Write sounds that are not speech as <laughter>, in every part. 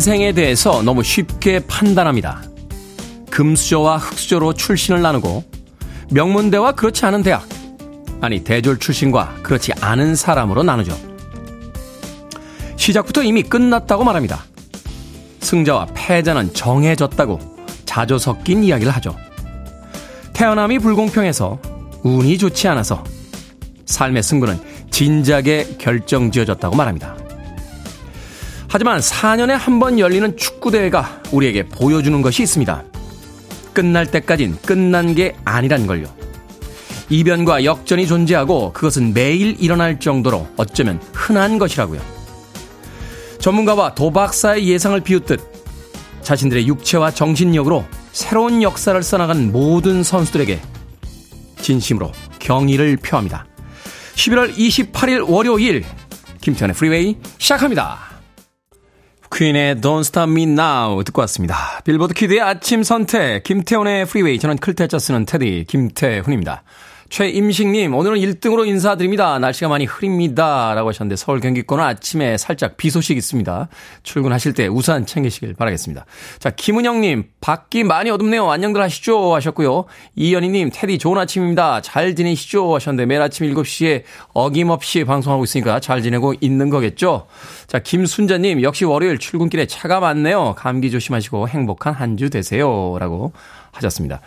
인생에 대해서 너무 쉽게 판단합니다. 금수저와 흑수저로 출신을 나누고 명문대와 그렇지 않은 대학, 아니 대졸 출신과 그렇지 않은 사람으로 나누죠. 시작부터 이미 끝났다고 말합니다. 승자와 패자는 정해졌다고 자조 섞인 이야기를 하죠. 태어남이 불공평해서 운이 좋지 않아서 삶의 승부는 진작에 결정지어졌다고 말합니다. 하지만 4년에 한 번 열리는 축구대회가 우리에게 보여주는 것이 있습니다. 끝날 때까진 끝난 게 아니란 걸요. 이변과 역전이 존재하고 그것은 매일 일어날 정도로 어쩌면 흔한 것이라고요. 전문가와 도박사의 예상을 비웃듯 자신들의 육체와 정신력으로 새로운 역사를 써나간 모든 선수들에게 진심으로 경의를 표합니다. 11월 28일 월요일 김태훈의 프리웨이 시작합니다. 퀸의 Don't Stop Me Now 듣고 왔습니다. 빌보드 kid의 아침 선택 김태훈의 프리웨이 저는 클 태 자 쓰는 테디 김태훈입니다. 최임식님, 오늘은 1등으로 인사드립니다. 날씨가 많이 흐립니다. 라고 하셨는데 서울 경기권은 아침에 살짝 비 소식 있습니다. 출근하실 때 우산 챙기시길 바라겠습니다. 자, 김은영님, 밖이 많이 어둡네요. 안녕들 하시죠? 하셨고요. 이연희님, 테디 좋은 아침입니다. 잘 지내시죠? 하셨는데 매일 아침 7시에 어김없이 방송하고 있으니까 잘 지내고 있는 거겠죠? 자, 김순자님, 역시 월요일 출근길에 차가 많네요. 감기 조심하시고 행복한 한 주 되세요. 라고 하셨습니다.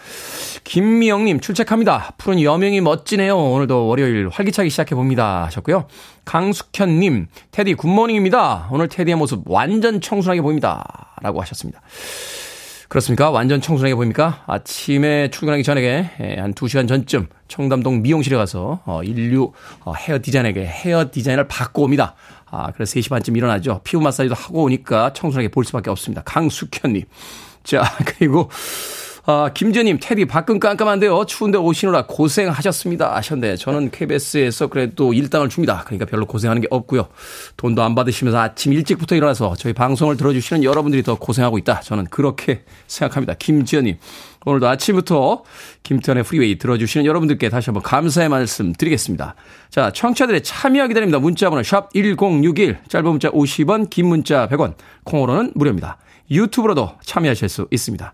김미영님 출첵합니다. 푸른 여명이 멋지네요. 오늘도 월요일 활기차게 시작해 봅니다. 하셨고요. 강숙현님, 테디 good morning입니다. 오늘 테디의 모습 완전 청순하게 보입니다. 라고 하셨습니다. 그렇습니까? 완전 청순하게 보입니까? 아침에 출근하기 전에 예, 한 2시간 전쯤 청담동 미용실에 가서 어, 인류 어, 헤어 디자인에게 헤어 디자인을 받고 옵니다. 아, 그래서 3시 반쯤 일어나죠. 피부 마사지도 하고 오니까 청순하게 볼 수밖에 없습니다. 강숙현님. 자, <laughs> 그리고 아, 김재님, 테디 밖은 깜깜한데요. 추운데 오시느라 고생하셨습니다. 하셨는데, 저는 KBS에서 그래도 일당을 줍니다. 그러니까 별로 고생하는 게 없고요. 돈도 안 받으시면서 아침 일찍부터 일어나서 저희 방송을 들어주시는 여러분들이 더 고생하고 있다. 저는 그렇게 생각합니다. 김지연님, 오늘도 아침부터 김태훈의 프리웨이 들어주시는 여러분들께 다시 한번 감사의 말씀 드리겠습니다. 자, 청취자들의 참여 기다립니다. 문자번호 샵 1061, 짧은 문자 50원, 긴 문자 100원, 콩으로는 무료입니다. 유튜브로도 참여하실 수 있습니다.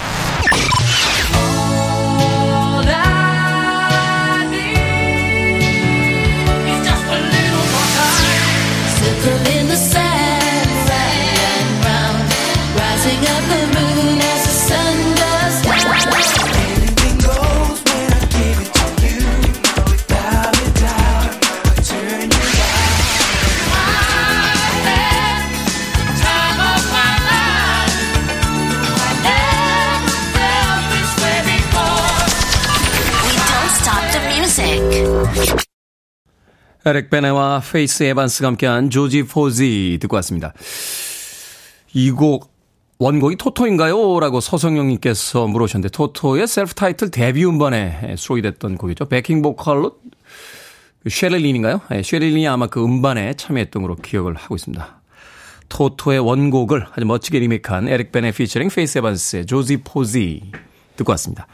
에릭 베네와 페이스 에반스가 함께한 조지 포지 듣고 왔습니다. 이 곡 원곡이 토토인가요? 라고 서성영님께서 물으셨는데 토토의 self title 데뷔 음반에 수록이 됐던 곡이죠. backing 보컬로 쉐릴 린인가요? 네, 쉐릴 린이 아마 그 음반에 참여했던 걸로 기억을 하고 있습니다. 토토의 원곡을 아주 멋지게 리메이크한 에릭 베네 피처링 페이스 에반스의 조지 포지 듣고 왔습니다.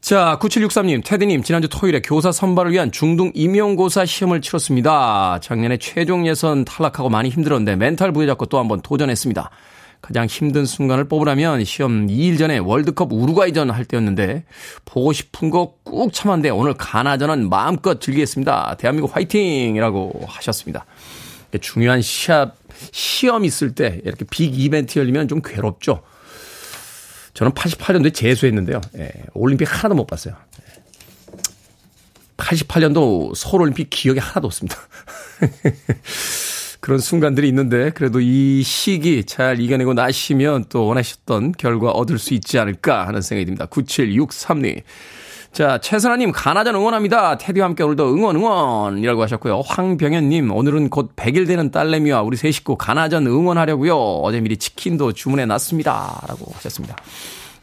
자, 9763님, 테디님, 지난주 토요일에 교사 선발을 위한 중등 임용고사 시험을 치렀습니다. 작년에 최종 예선 탈락하고 많이 힘들었는데 멘탈 부여잡고 또 한번 도전했습니다. 가장 힘든 순간을 뽑으라면 시험 2일 전에 월드컵 우루과이전 할 때였는데 보고 싶은 거 꾹 참았는데 오늘 가나전은 마음껏 즐기겠습니다. 대한민국 화이팅이라고 하셨습니다. 중요한 시합, 시험 있을 때 이렇게 빅 이벤트 열리면 좀 괴롭죠. 저는 88년도에 재수했는데요. 예, 올림픽 하나도 못 봤어요. 88년도 서울올림픽 기억이 하나도 없습니다. <laughs> 그런 순간들이 있는데 그래도 이 시기 잘 이겨내고 나시면 또 원하셨던 결과 얻을 수 있지 않을까 하는 생각이 듭니다. 9763님. 자, 최선아님, 가나전 응원합니다. 테디와 함께 오늘도 응원, 응원이라고 하셨고요. 황병현님, 오늘은 곧 100일 되는 딸내미와 우리 세 식구 가나전 응원하려고요. 어제 미리 치킨도 주문해 놨습니다. 라고 하셨습니다.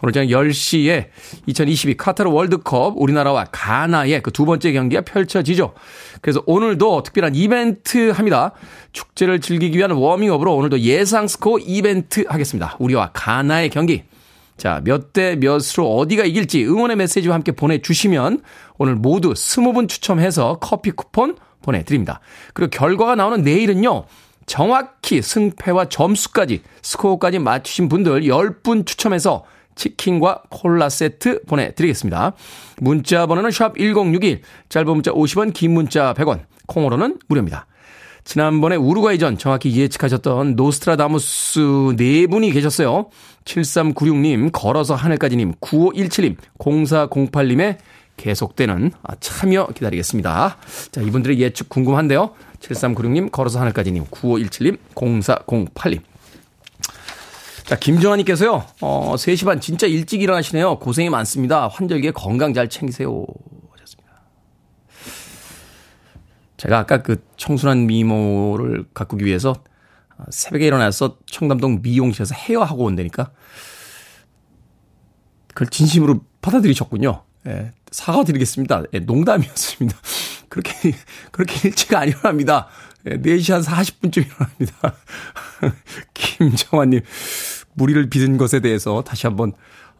오늘 저녁 10시에 2022 카타르 월드컵 우리나라와 가나의 그 두 번째 경기가 펼쳐지죠. 그래서 오늘도 특별한 이벤트 합니다. 축제를 즐기기 위한 워밍업으로 오늘도 예상 스코어 이벤트 하겠습니다. 우리와 가나의 경기. 자, 몇 대 몇으로 어디가 이길지 응원의 메시지와 함께 보내주시면 오늘 모두 20분 추첨해서 커피 쿠폰 보내드립니다. 그리고 결과가 나오는 내일은요, 정확히 승패와 점수까지, 스코어까지 맞추신 분들 10분 추첨해서 치킨과 콜라 세트 보내드리겠습니다. 문자 번호는 샵 1061, 짧은 문자 50원, 긴 문자 100원, 콩으로는 무료입니다. 지난번에 우루과이전 정확히 예측하셨던 노스트라다무스 네 분이 계셨어요. 7396님, 걸어서 하늘까지님, 9517님, 0408님의 계속되는 참여 기다리겠습니다. 자, 이분들의 예측 궁금한데요. 7396님, 걸어서 하늘까지님, 9517님, 0408님. 자, 김정환님께서요, 어, 3시 반 진짜 일찍 일어나시네요. 고생이 많습니다. 환절기에 건강 잘 챙기세요. 하셨습니다. 제가 아까 그 청순한 미모를 가꾸기 위해서 새벽에 일어나서 청담동 미용실에서 헤어하고 온다니까 그걸 진심으로 받아들이셨군요. 예, 사과드리겠습니다. 예, 농담이었습니다. <laughs> 그렇게, 그렇게 일찍 안 일어납니다. 예, 4시 한 40분쯤 일어납니다. <laughs> 김정환님, 무리를 빚은 것에 대해서 다시 한번,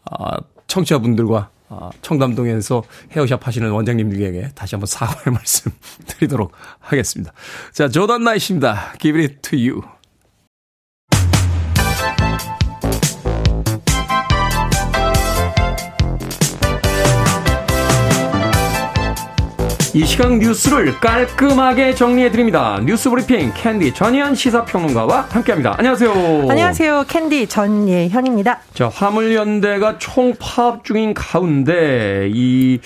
아, 청취자분들과 아, 청담동에서 헤어샵 하시는 원장님들에게 다시 한번 사과의 <laughs> 말씀 드리도록 하겠습니다. 자, 조던 나이십니다. Give it to you. 이 시각 뉴스를 깔끔하게 정리해드립니다. 뉴스 브리핑 캔디 전예현 시사평론가와 함께합니다. 안녕하세요. 안녕하세요. 캔디 전예현입니다. 자, 화물연대가 총파업 중인 가운데 이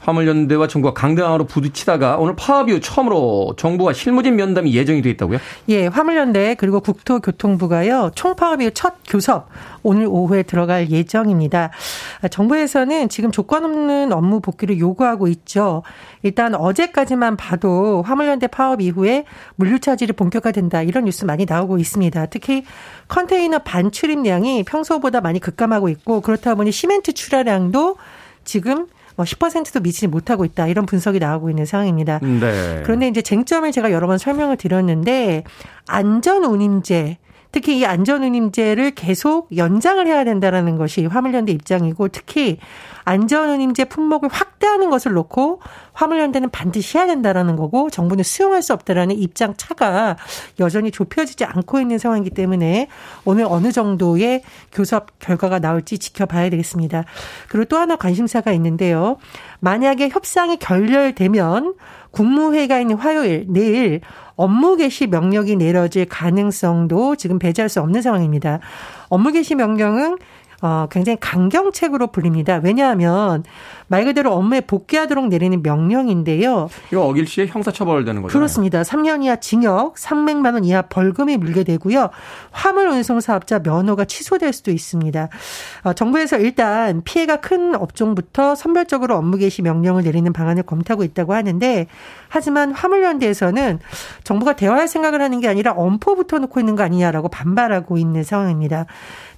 화물연대와 정부가 강대강으로 부딪히다가 오늘 파업 이후 처음으로 정부와 실무진 면담이 예정이 돼 있다고요? 예, 화물연대 그리고 국토교통부가요. 총파업 이후 첫 교섭 오늘 오후에 들어갈 예정입니다. 정부에서는 지금 조건 없는 업무 복귀를 요구하고 있죠. 일단 어제까지만 봐도 화물연대 파업 이후에 물류 차질이 본격화된다 이런 뉴스 많이 나오고 있습니다. 특히 컨테이너 반출입량이 평소보다 많이 급감하고 있고 그렇다 보니 시멘트 출하량도 지금 뭐 10%도 미치지 못하고 있다 이런 분석이 나오고 있는 상황입니다. 네. 그런데 이제 쟁점을 제가 여러 번 설명을 드렸는데 안전 운임제 특히 이 안전운임제를 계속 연장을 해야 된다라는 것이 화물연대 입장이고 특히 안전운임제 품목을 확대하는 것을 놓고 화물연대는 반드시 해야 된다라는 거고 정부는 수용할 수 없다라는 입장 차가 여전히 좁혀지지 않고 있는 상황이기 때문에 오늘 어느 정도의 교섭 결과가 나올지 지켜봐야 되겠습니다. 그리고 또 하나 관심사가 있는데요. 만약에 협상이 결렬되면 국무회의가 있는 화요일 내일 업무 개시 명령이 내려질 가능성도 지금 배제할 수 없는 상황입니다. 업무 개시 명령은 어, 굉장히 강경책으로 불립니다. 왜냐하면 말 그대로 업무에 복귀하도록 내리는 명령인데요. 이거 어길 시에 형사처벌되는 거죠. 그렇습니다. 3년 이하 징역, 300만 원 이하 벌금이 물게 되고요. 화물 운송 사업자 면허가 취소될 수도 있습니다. 어, 정부에서 일단 피해가 큰 업종부터 선별적으로 업무 개시 명령을 내리는 방안을 검토하고 있다고 하는데 하지만 화물연대에서는 정부가 대화할 생각을 하는 게 아니라 엄포 붙어놓고 있는 거 아니냐라고 반발하고 있는 상황입니다.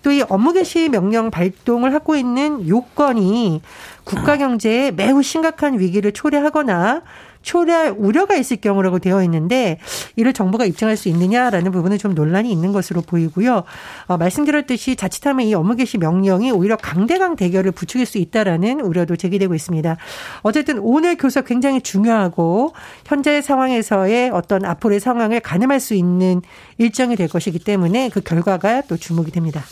또 이 업무 개시 명령 발동을 하고 있는 요건이 국가 경제에 매우 심각한 위기를 초래하거나 초래할 우려가 있을 경우라고 되어 있는데 이를 정부가 입증할 수 있느냐라는 부분은 좀 논란이 있는 것으로 보이고요. 어, 말씀드렸듯이 자칫하면 이 업무 개시 명령이 오히려 강대강 대결을 부추길 수 있다라는 우려도 제기되고 있습니다. 어쨌든 오늘 교섭 굉장히 중요하고 현재 상황에서의 어떤 앞으로의 상황을 가늠할 수 있는 일정이 될 것이기 때문에 그 결과가 또 주목이 됩니다.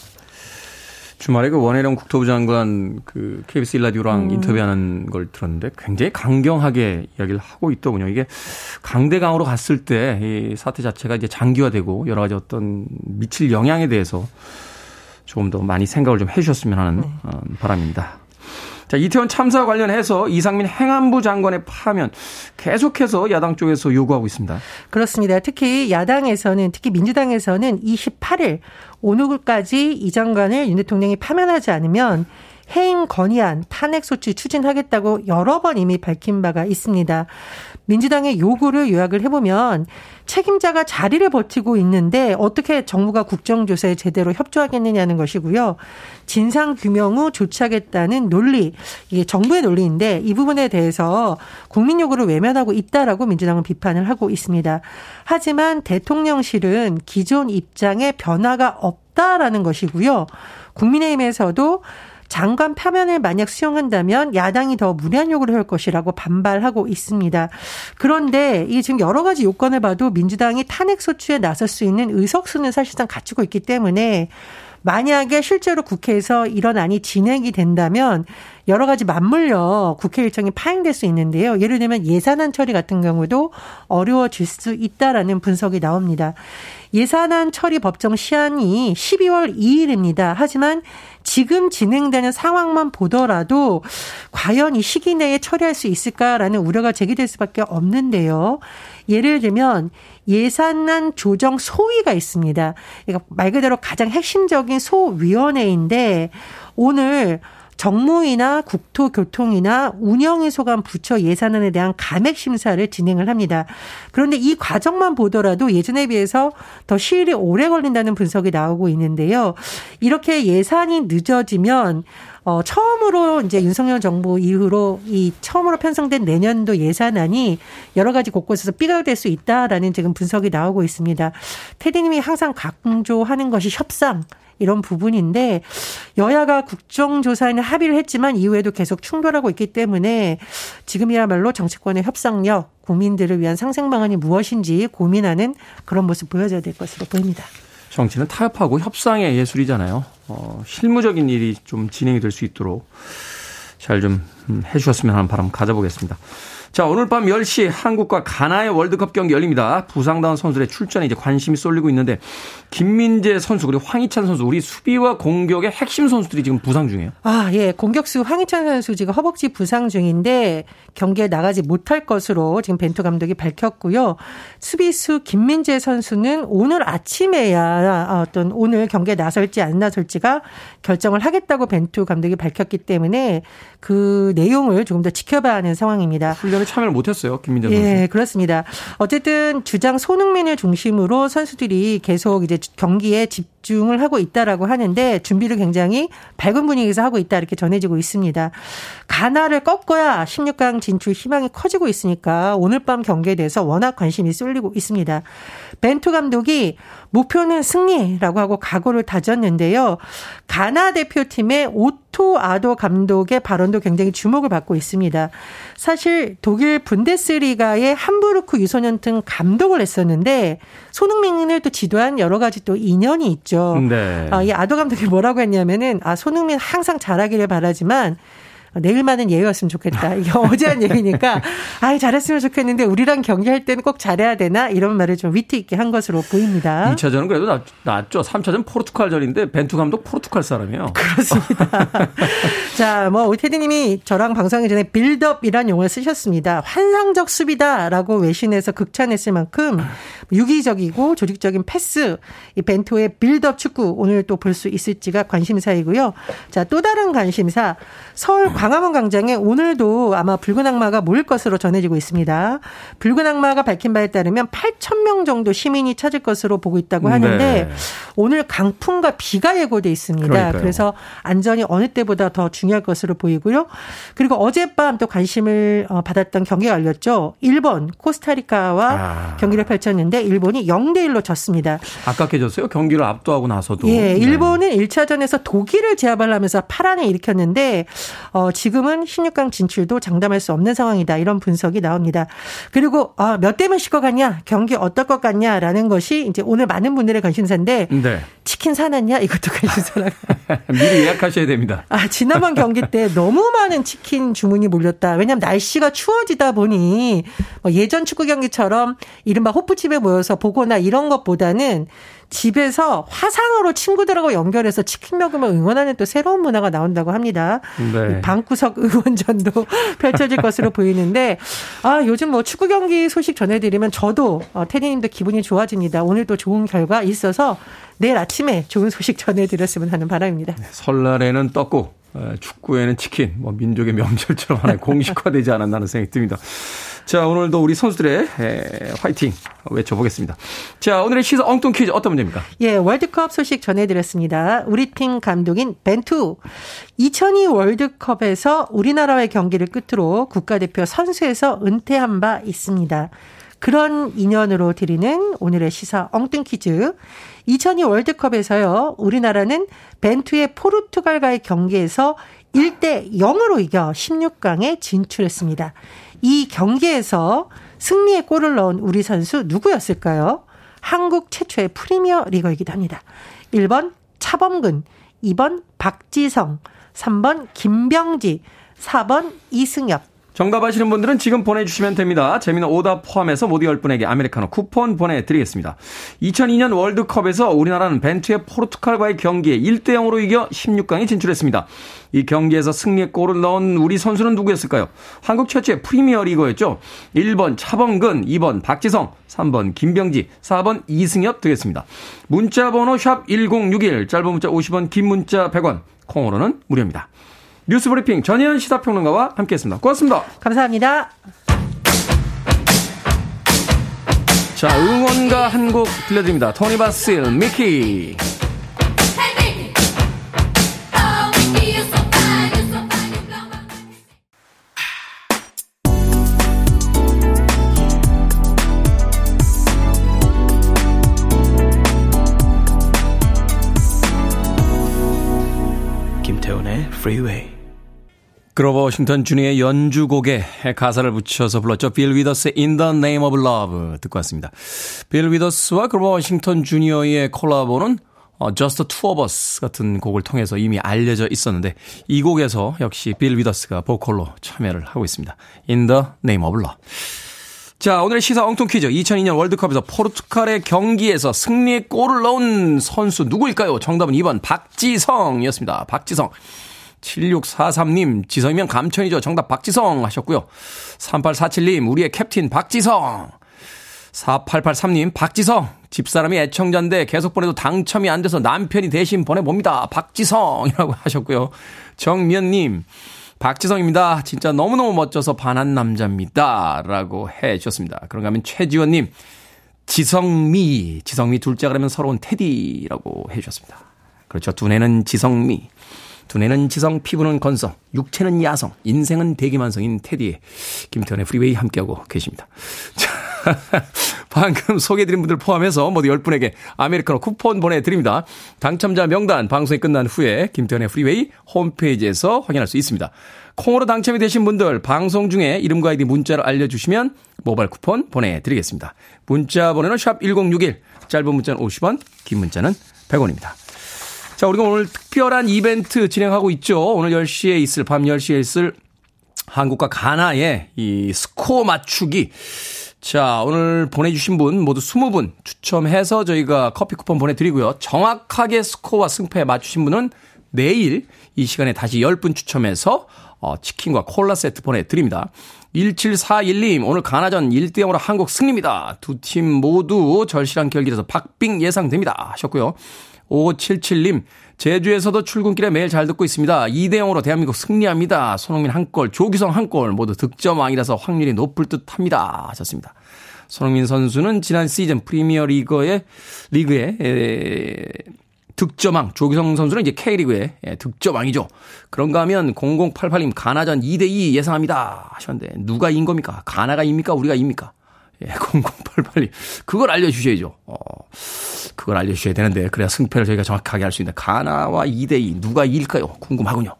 주말에 그 원혜령 국토부 장관 그 KBS 일라디오랑 음. 인터뷰하는 걸 들었는데 굉장히 강경하게 이야기를 하고 있더군요. 이게 강대강으로 갔을 때 이 사태 자체가 이제 장기화되고 여러 가지 어떤 미칠 영향에 대해서 조금 더 많이 생각을 좀 해주셨으면 하는 네. 어, 바람입니다. 자, 이태원 참사 관련해서 이상민 행안부 장관의 파면 계속해서 야당 쪽에서 요구하고 있습니다. 그렇습니다. 특히 야당에서는 특히 민주당에서는 28일 오늘까지 이 장관을 윤 대통령이 파면하지 않으면 해임 건의안 탄핵 소치 추진하겠다고 여러 번 이미 밝힌 바가 있습니다. 민주당의 요구를 요약을 해보면 책임자가 자리를 버티고 있는데 어떻게 정부가 국정조사에 제대로 협조하겠느냐는 것이고요. 진상 규명 후 조치하겠다는 논리, 이게 정부의 논리인데 이 부분에 대해서 국민 요구를 외면하고 있다라고 민주당은 비판을 하고 있습니다. 하지만 대통령실은 기존 입장에 변화가 없다라는 것이고요. 국민의힘에서도 장관 파면을 만약 수용한다면 야당이 더 무리한 요구를 할 것이라고 반발하고 있습니다. 그런데 이 지금 여러 가지 요건을 봐도 민주당이 탄핵 소추에 나설 수 있는 의석수는 사실상 갖추고 있기 때문에 만약에 실제로 국회에서 이런 안이 진행이 된다면 여러 가지 맞물려 국회 일정이 파행될 수 있는데요. 예를 들면 예산안 처리 같은 경우도 어려워질 수 있다라는 분석이 나옵니다. 예산안 처리 법정 시한이 12월 2일입니다. 하지만 지금 진행되는 상황만 보더라도 과연 이 시기 내에 처리할 수 있을까라는 우려가 제기될 수밖에 없는데요. 예를 들면 예산안 조정 소위가 있습니다. 그러니까 말 그대로 가장 핵심적인 소위원회인데 오늘 정무위나 국토교통이나 운영에 소관 부처 예산안에 대한 감액 심사를 진행을 합니다. 그런데 이 과정만 보더라도 예전에 비해서 더 시일이 오래 걸린다는 분석이 나오고 있는데요. 이렇게 예산이 늦어지면 어, 처음으로 이제 윤석열 정부 이후로 이 처음으로 편성된 내년도 예산안이 여러 가지 곳곳에서 삐걱될 수 있다라는 지금 분석이 나오고 있습니다. 테디님이 항상 강조하는 것이 협상. 이런 부분인데 여야가 국정조사에는 합의를 했지만 이후에도 계속 충돌하고 있기 때문에 지금이야말로 정치권의 협상력, 국민들을 위한 상생 방안이 무엇인지 고민하는 그런 모습 보여져야 될 것으로 보입니다. 정치는 타협하고 협상의 예술이잖아요. 어, 실무적인 일이 좀 진행이 될 수 있도록 잘 좀 해주셨으면 하는 바람 가져보겠습니다. 자, 오늘 밤 10시 한국과 가나의 월드컵 경기 열립니다. 부상당한 선수들의 출전에 이제 관심이 쏠리고 있는데 김민재 선수 그리고 황희찬 선수 우리 수비와 공격의 핵심 선수들이 지금 부상 중이에요. 아, 예. 공격수 황희찬 선수 지금 허벅지 부상 중인데 경기에 나가지 못할 것으로 지금 벤투 감독이 밝혔고요. 수비수 김민재 선수는 오늘 아침에야 어떤 오늘 경기에 나설지 안 나설지가 결정을 하겠다고 벤투 감독이 밝혔기 때문에 그 내용을 조금 더 지켜봐야 하는 상황입니다. 훈련에 참여를 못했어요, 김민재 선수. 예, 그렇습니다. 어쨌든 주장 손흥민을 중심으로 선수들이 계속 이제 경기에 집 중을 하고 있다라고 하는데 준비를 굉장히 밝은 분위기에서 하고 있다 이렇게 전해지고 있습니다. 가나를 꺾어야 16강 진출 희망이 커지고 있으니까 오늘 밤 경기에 대해서 워낙 관심이 쏠리고 있습니다. 벤투 감독이 목표는 승리라고 하고 각오를 다졌는데요. 가나 대표팀의 오토 아도 감독의 발언도 굉장히 주목을 받고 있습니다. 사실 독일 분데스리가의 함부르크 유소년 등 감독을 했었는데 손흥민을 또 지도한 여러 가지 또 인연이 있죠. 네. 아, 이 아도 감독이 뭐라고 했냐면은 아 손흥민 항상 잘하기를 바라지만 내일만은 예외였으면 좋겠다. 이게 <laughs> 어제 한 얘기니까, 아 잘했으면 좋겠는데, 우리랑 경기할 때는 꼭 잘해야 되나? 이런 말을 좀 위트 있게 한 것으로 보입니다. 2차전은 그래도 낫, 낫죠. 3차전 포르투갈전인데, 벤투 감독 포르투갈 사람이에요. 그렇습니다. <laughs> 자, 뭐, 우리 테디님이 저랑 방송하기 전에 build-up이란 용어를 쓰셨습니다. 환상적 수비다라고 외신에서 극찬했을 만큼, 유기적이고 조직적인 패스, 이 벤투의 빌드업 축구, 오늘 또 볼 수 있을지가 관심사이고요. 자, 또 다른 관심사, 서울 광화문 광장에 오늘도 아마 붉은 악마가 모일 것으로 전해지고 있습니다. 붉은 악마가 밝힌 바에 따르면 8천 명 정도 시민이 찾을 것으로 보고 있다고 하는데 네. 오늘 강풍과 비가 예고돼 있습니다. 그러니까요. 그래서 안전이 어느 때보다 더 중요할 것으로 보이고요. 그리고 어젯밤 또 관심을 어, 받았던 경기가 열렸죠. 일본 코스타리카와 아. 경기를 펼쳤는데 일본이 0대 1로 졌습니다. 아깝게 졌어요. 경기를 압도하고 나서도. 예, 일본은 네. 1차전에서 독일을 제압을 하면서 파란을 일으켰는데 어, 지금은 16강 진출도 장담할 수 없는 상황이다. 이런 분석이 나옵니다. 그리고 아, 몇 대면 쉴것 같냐? 경기 어떨 것 같냐라는 것이 이제 오늘 많은 분들의 관심사인데 네. 치킨 사놨냐? 이것도 관심사라. <laughs> 미리 예약하셔야 됩니다. 아, 지난번 경기 때 너무 많은 치킨 주문이 몰렸다. 왜냐하면 날씨가 추워지다 보니 뭐 예전 축구 경기처럼 이른바 호프집에 모여서 보거나 이런 것보다는 집에서 화상으로 친구들하고 연결해서 치킨 먹으면 응원하는 또 새로운 문화가 나온다고 합니다. 네. 방구석 <laughs> 응원전도 펼쳐질 것으로 보이는데 아 요즘 뭐 축구 경기 소식 전해드리면 저도 어, 테디님도 기분이 좋아집니다. 오늘 도 좋은 결과 있어서 내일 아침에 좋은 소식 전해드렸으면 하는 바람입니다. 네, 설날에는 떡국, 어, 축구에는 치킨, 뭐 민족의 명절처럼 하나 공식화되지 않았나 하는 생각이 듭니다. 자, 오늘도 우리 선수들의 에, 화이팅 외쳐보겠습니다. 자, 오늘의 시사 엉뚱 퀴즈 어떤 문제입니까? 예, 월드컵 소식 전해드렸습니다. 우리 팀 감독인 벤투. 2002 월드컵에서 우리나라와의 경기를 끝으로 국가대표 선수에서 은퇴한 바 있습니다. 그런 인연으로 드리는 오늘의 시사 엉뚱 퀴즈. 2002 월드컵에서요, 우리나라는 벤투의 포르투갈과의 경기에서 1대 0으로 이겨 16강에 진출했습니다. 이 경기에서 승리의 골을 넣은 우리 선수 누구였을까요? 한국 최초의 프리미어 리거이기도 합니다. 1번 차범근, 2번 박지성, 3번 김병지, 4번 이승엽, 정답 아시는 분들은 지금 보내주시면 됩니다. 재미는 오답 포함해서 모두 10분에게 아메리카노 쿠폰 보내드리겠습니다. 2002년 월드컵에서 우리나라는 벤투의 포르투갈과의 경기에 1대 0으로 이겨 16강에 진출했습니다. 이 경기에서 승리의 골을 넣은 우리 선수는 누구였을까요? 한국 최초의 프리미어 리거였죠. 1번 차범근, 2번 박지성, 3번 김병지, 4번 이승엽 되겠습니다. 문자 번호 샵 1061, 짧은 문자 50원, 긴 문자 100원, 콩으로는 무료입니다. 뉴스 브리핑 전혜연 시사평론가와 함께했습니다. 고맙습니다. 감사합니다. 자, 응원가 한 곡 들려드립니다. 토니 바실, 미키. 프리웨이 그로버 워싱턴 주니어의 연주곡에 가사를 붙여서 불렀죠. 빌 위더스의 In the Name of Love 듣고 왔습니다. 빌 위더스와 그로버 워싱턴 주니어의 콜라보는 어, Just Two of Us 같은 곡을 통해서 이미 알려져 있었는데 이 곡에서 역시 빌 위더스가 보컬로 참여를 하고 있습니다. In the Name of Love. 자, 오늘의 시사 엉뚱 퀴즈. 2002년 월드컵에서 포르투갈의 경기에서 승리의 골을 넣은 선수 누구일까요? 정답은 2번 박지성이었습니다. 박지성. 7643님, 지성이면 감천이죠. 정답 박지성 하셨고요. 3847님, 우리의 캡틴 박지성. 4883님, 박지성. 집사람이 애청자인데 계속 보내도 당첨이 안 돼서 남편이 대신 보내봅니다. 박지성이라고 <laughs> 하셨고요. 정면님, 박지성입니다. 진짜 너무너무 멋져서 반한 남자입니다. 라고 해 주셨습니다. 그런가 하면 최지원님, 지성미. 지성미 둘째 그러면 서러운 테디라고 해 주셨습니다. 그렇죠. 두뇌는 지성미. 두뇌는 지성, 피부는 건성, 육체는 야성, 인생은 대기만성인 테디 김태훈의 프리웨이 함께하고 계십니다. <laughs> 자, 방금 소개해드린 분들 포함해서 모두 10분에게 아메리카노 쿠폰 보내드립니다. 당첨자 명단 방송이 끝난 후에 김태훈의 프리웨이 홈페이지에서 확인할 수 있습니다. 콩으로 당첨이 되신 분들 방송 중에 이름과 아이디 문자를 알려주시면 모바일 쿠폰 보내드리겠습니다. 문자 번호는 샵 1061, 짧은 문자는 50원, 긴 문자는 100원입니다. 자, 우리가 오늘 특별한 이벤트 진행하고 있죠. 오늘 10시에 있을, 밤 10시에 있을 한국과 가나의 이 스코어 맞추기. 자, 오늘 보내주신 분 모두 20분 추첨해서 저희가 커피 쿠폰 보내드리고요. 정확하게 스코어와 승패 맞추신 분은 내일 이 시간에 다시 10분 추첨해서 어, 치킨과 콜라 세트 보내드립니다. 1741님, 오늘 가나전 1대0으로 한국 승리입니다. 두 팀 모두 절실한 결기라서 박빙 예상됩니다. 하셨고요. 5577님, 제주에서도 출근길에 매일 잘 듣고 있습니다. 2대0으로 대한민국 승리합니다. 손흥민 한 골, 조기성 한 골, 모두 득점왕이라서 확률이 높을 듯 합니다. 하셨습니다. 손흥민 선수는 지난 시즌 프리미어 리그의, 리그의, 에, 득점왕, 조기성 선수는 이제 K리그의 예, 득점왕이죠. 그런가 하면 0088님 가나전 2대2 예상합니다. 하셨는데, 누가 인 겁니까? 가나가 입니까? 우리가 입니까? 예, 0088님. 그걸 알려주셔야죠. 어, 그걸 알려주셔야 되는데, 그래야 승패를 저희가 정확하게 알 수 있는데, 가나와 2대2, 누가 이길까요? 궁금하군요.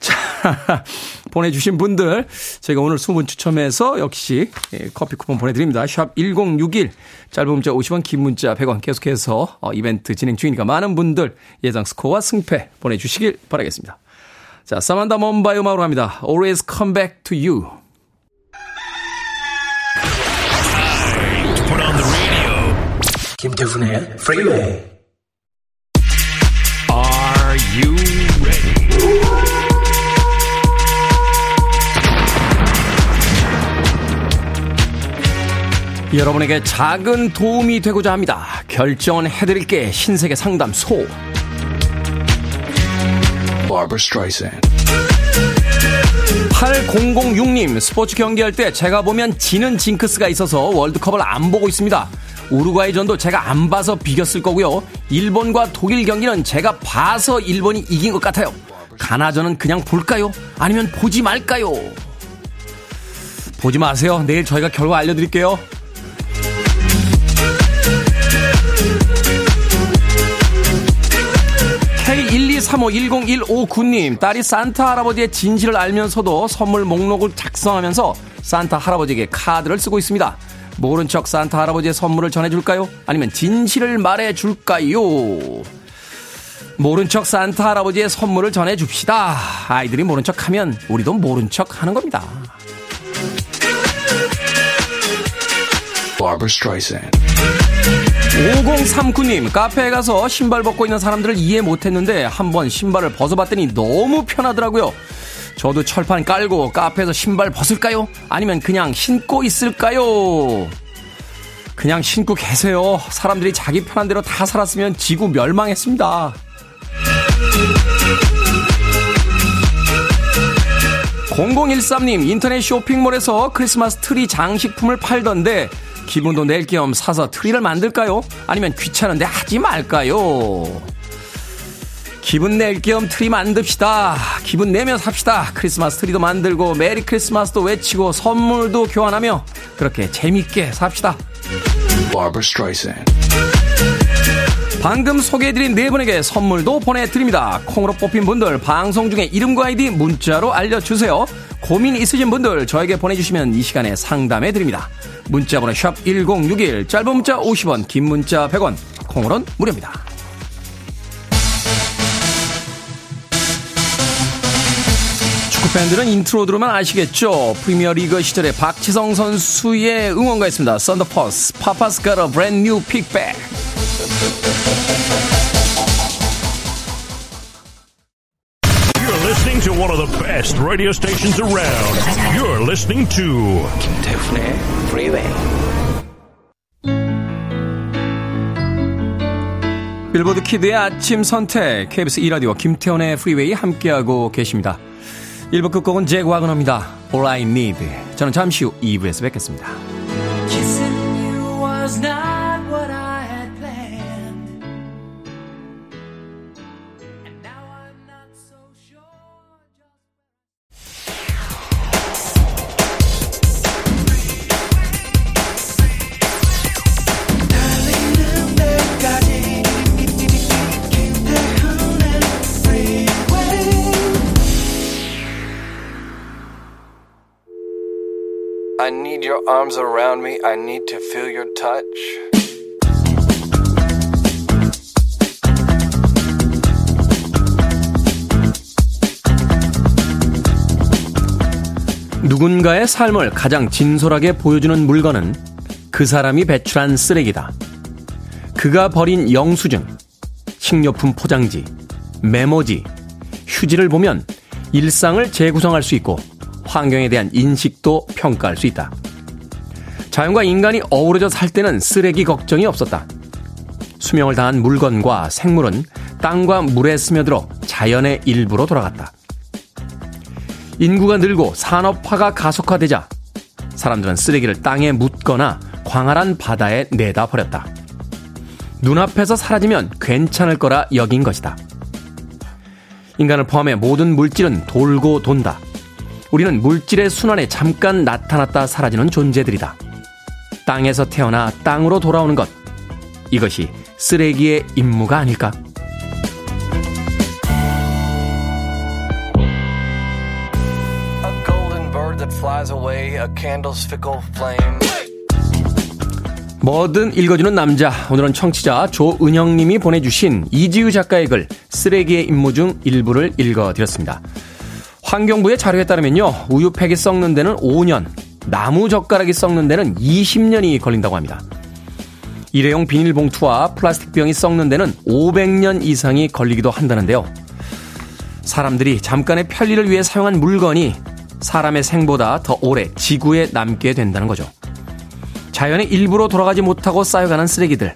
자, <laughs> 보내주신 분들, 제가 오늘 20분 추첨해서 역시 예, 커피 쿠폰 보내드립니다. 샵 1061, 짧은 문자 50원, 긴 문자 100원 계속해서 어, 이벤트 진행 중이니까 많은 분들 예상 스코어와 승패 보내주시길 바라겠습니다. 자, 사만다 먼바이 음악으로 합니다. Always come back to you. 김태훈의 프리웨이 Are you ready? 여러분에게 작은 도움이 되고자 합니다. 결정은 해드릴게 신세계 상담소. 8006님, 스포츠 경기할 때 제가 보면 지는 징크스가 있어서 월드컵을 안 보고 있습니다. 우루과이전도 제가 안 봐서 비겼을 거고요. 일본과 독일 경기는 제가 봐서 일본이 이긴 것 같아요. 가나전은 그냥 볼까요? 아니면 보지 말까요? 보지 마세요. 내일 저희가 결과 알려드릴게요. K123510159님, 딸이 산타 할아버지의 진실을 알면서도 선물 목록을 작성하면서 산타 할아버지에게 카드를 쓰고 있습니다. 모른 척 산타 할아버지의 선물을 전해줄까요? 아니면 진실을 말해줄까요? 모른 척 산타 할아버지의 선물을 전해줍시다. 아이들이 모른 척 하면 우리도 모른 척 하는 겁니다. 5039님, 카페에 가서 신발 벗고 있는 사람들을 이해 못했는데 한번 신발을 벗어봤더니 너무 편하더라고요. 저도 철판 깔고 카페에서 신발 벗을까요? 아니면 그냥 신고 있을까요? 그냥 신고 계세요. 사람들이 자기 편한 대로 다 살았으면 지구 멸망했습니다. 0013님, 인터넷 쇼핑몰에서 크리스마스 트리 장식품을 팔던데 기분도 낼 겸 사서 트리를 만들까요? 아니면 귀찮은데 하지 말까요? 기분 낼 겸 트리 만듭시다. 기분 내며 삽시다. 크리스마스 트리도 만들고 메리 크리스마스도 외치고 선물도 교환하며 그렇게 재밌게 삽시다. 방금 소개해드린 네 분에게 선물도 보내드립니다. 콩으로 뽑힌 분들 방송 중에 이름과 아이디 문자로 알려주세요. 고민 있으신 분들 저에게 보내주시면 이 시간에 상담해드립니다. 문자번호 샵 1061 짧은 문자 50원 긴 문자 100원 콩으로는 무료입니다. 팬들은 인트로 들으면 아시겠죠? 프리미어리그 시절에 박지성 선수의 응원가였습니다. 썬더퍼스 Papa's Got a Brand New Pigbag listening to one of the best radio stations around. You're listening to 김태훈의 Freeway. 빌보드 kid의 아침 선택 KBS 2라디오 김태훈의 프리웨이 함께하고 계십니다. 1부 끝곡은 잭 와그너입니다. All I Need. 저는 잠시 후 2부에서 뵙겠습니다. Your arms around me. I need to feel your touch. 누군가의 삶을 가장 진솔하게 보여주는 물건은 그 사람이 배출한 쓰레기다. 그가 버린 영수증, 식료품 포장지, 메모지, 휴지를 보면 일상을 재구성할 수 있고 환경에 대한 인식도 평가할 수 있다. 자연과 인간이 어우러져 살 때는 쓰레기 걱정이 없었다. 수명을 다한 물건과 생물은 땅과 물에 스며들어 자연의 일부로 돌아갔다. 인구가 늘고 산업화가 가속화되자 사람들은 쓰레기를 땅에 묻거나 광활한 바다에 내다 버렸다. 눈앞에서 사라지면 괜찮을 거라 여긴 것이다. 인간을 포함해 모든 물질은 돌고 돈다. 우리는 물질의 순환에 잠깐 나타났다 사라지는 존재들이다. 땅에서 태어나 땅으로 돌아오는 것. 이것이 쓰레기의 임무가 아닐까? 뭐든 읽어주는 남자. 오늘은 청취자 조은영님이 보내주신 이지우 작가의 글 쓰레기의 임무 중 일부를 읽어드렸습니다. 환경부의 자료에 따르면요, 우유팩이 썩는 데는 5년, 나무 젓가락이 썩는 데는 20년이 걸린다고 합니다. 일회용 비닐봉투와 플라스틱 병이 썩는 데는 500년 이상이 걸리기도 한다는데요. 사람들이 잠깐의 편리를 위해 사용한 물건이 사람의 생보다 더 오래 지구에 남게 된다는 거죠. 자연의 일부로 돌아가지 못하고 쌓여가는 쓰레기들.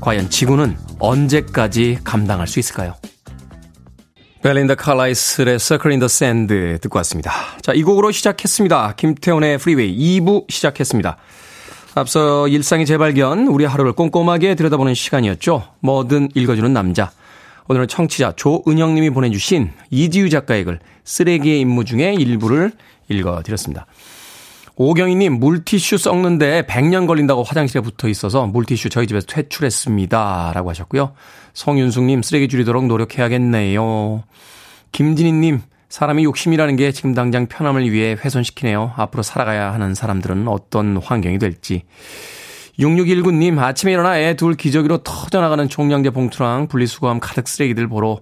과연 지구는 언제까지 감당할 수 있을까요? 벨린다 칼라일의 Circle in the Sand 듣고 왔습니다. 자, 이 곡으로 시작했습니다. 김태훈의 프리웨이 2부 시작했습니다. 앞서 일상의 재발견, 우리 하루를 꼼꼼하게 들여다보는 시간이었죠. 뭐든 읽어주는 남자. 오늘은 청취자 조은영님이 보내주신 이지유 작가의 글 쓰레기의 임무 중에 일부를 읽어드렸습니다. 오경희님, 물티슈 썩는데 100년 걸린다고 화장실에 붙어 있어서 물티슈 저희 집에서 퇴출했습니다. 라고 하셨고요. 송윤숙님, 쓰레기 줄이도록 노력해야겠네요. 김진희님, 사람이 욕심이라는 게 지금 당장 편함을 위해 훼손시키네요. 앞으로 살아가야 하는 사람들은 어떤 환경이 될지. 6619님, 아침에 일어나 애 둘 기저귀로 터져나가는 종량제 봉투랑 분리수거함 가득 쓰레기들 보러,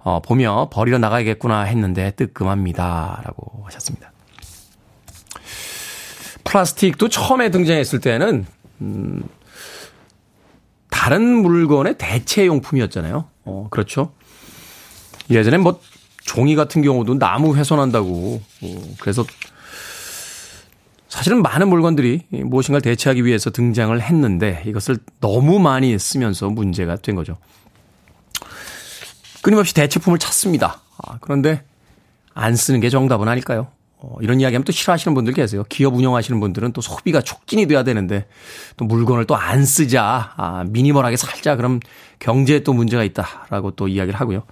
어, 보며 버리러 나가야겠구나 했는데 뜨끔합니다. 라고 하셨습니다. 플라스틱도 처음에 등장했을 때는, 음, 다른 물건의 대체 용품이었잖아요. 어, 그렇죠. 예전에 뭐, 종이 같은 경우도 나무 훼손한다고, 어, 그래서 사실은 많은 물건들이 무엇인가를 대체하기 위해서 등장을 했는데 이것을 너무 많이 쓰면서 문제가 된 거죠. 끊임없이 대체품을 찾습니다. 아, 그런데 안 쓰는 게 정답은 아닐까요? 어, 이런 이야기하면 또 싫어하시는 분들 계세요. 기업 운영하시는 분들은 또 소비가 촉진이 돼야 되는데 또 물건을 또 안 쓰자, 아, 미니멀하게 살자, 그럼 경제에 또 문제가 있다라고 또 이야기를 하고요.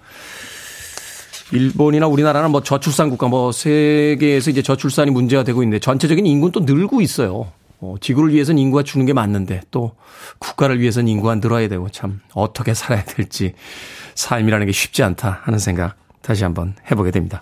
일본이나 우리나라는 뭐 저출산 국가 뭐 세계에서 이제 저출산이 문제가 되고 있는데 전체적인 인구는 또 늘고 있어요. 어, 지구를 위해서는 인구가 주는 게 맞는데 또 국가를 위해서는 인구가 늘어야 되고 참 어떻게 살아야 될지 삶이라는 게 쉽지 않다 하는 생각 다시 한번 해보게 됩니다.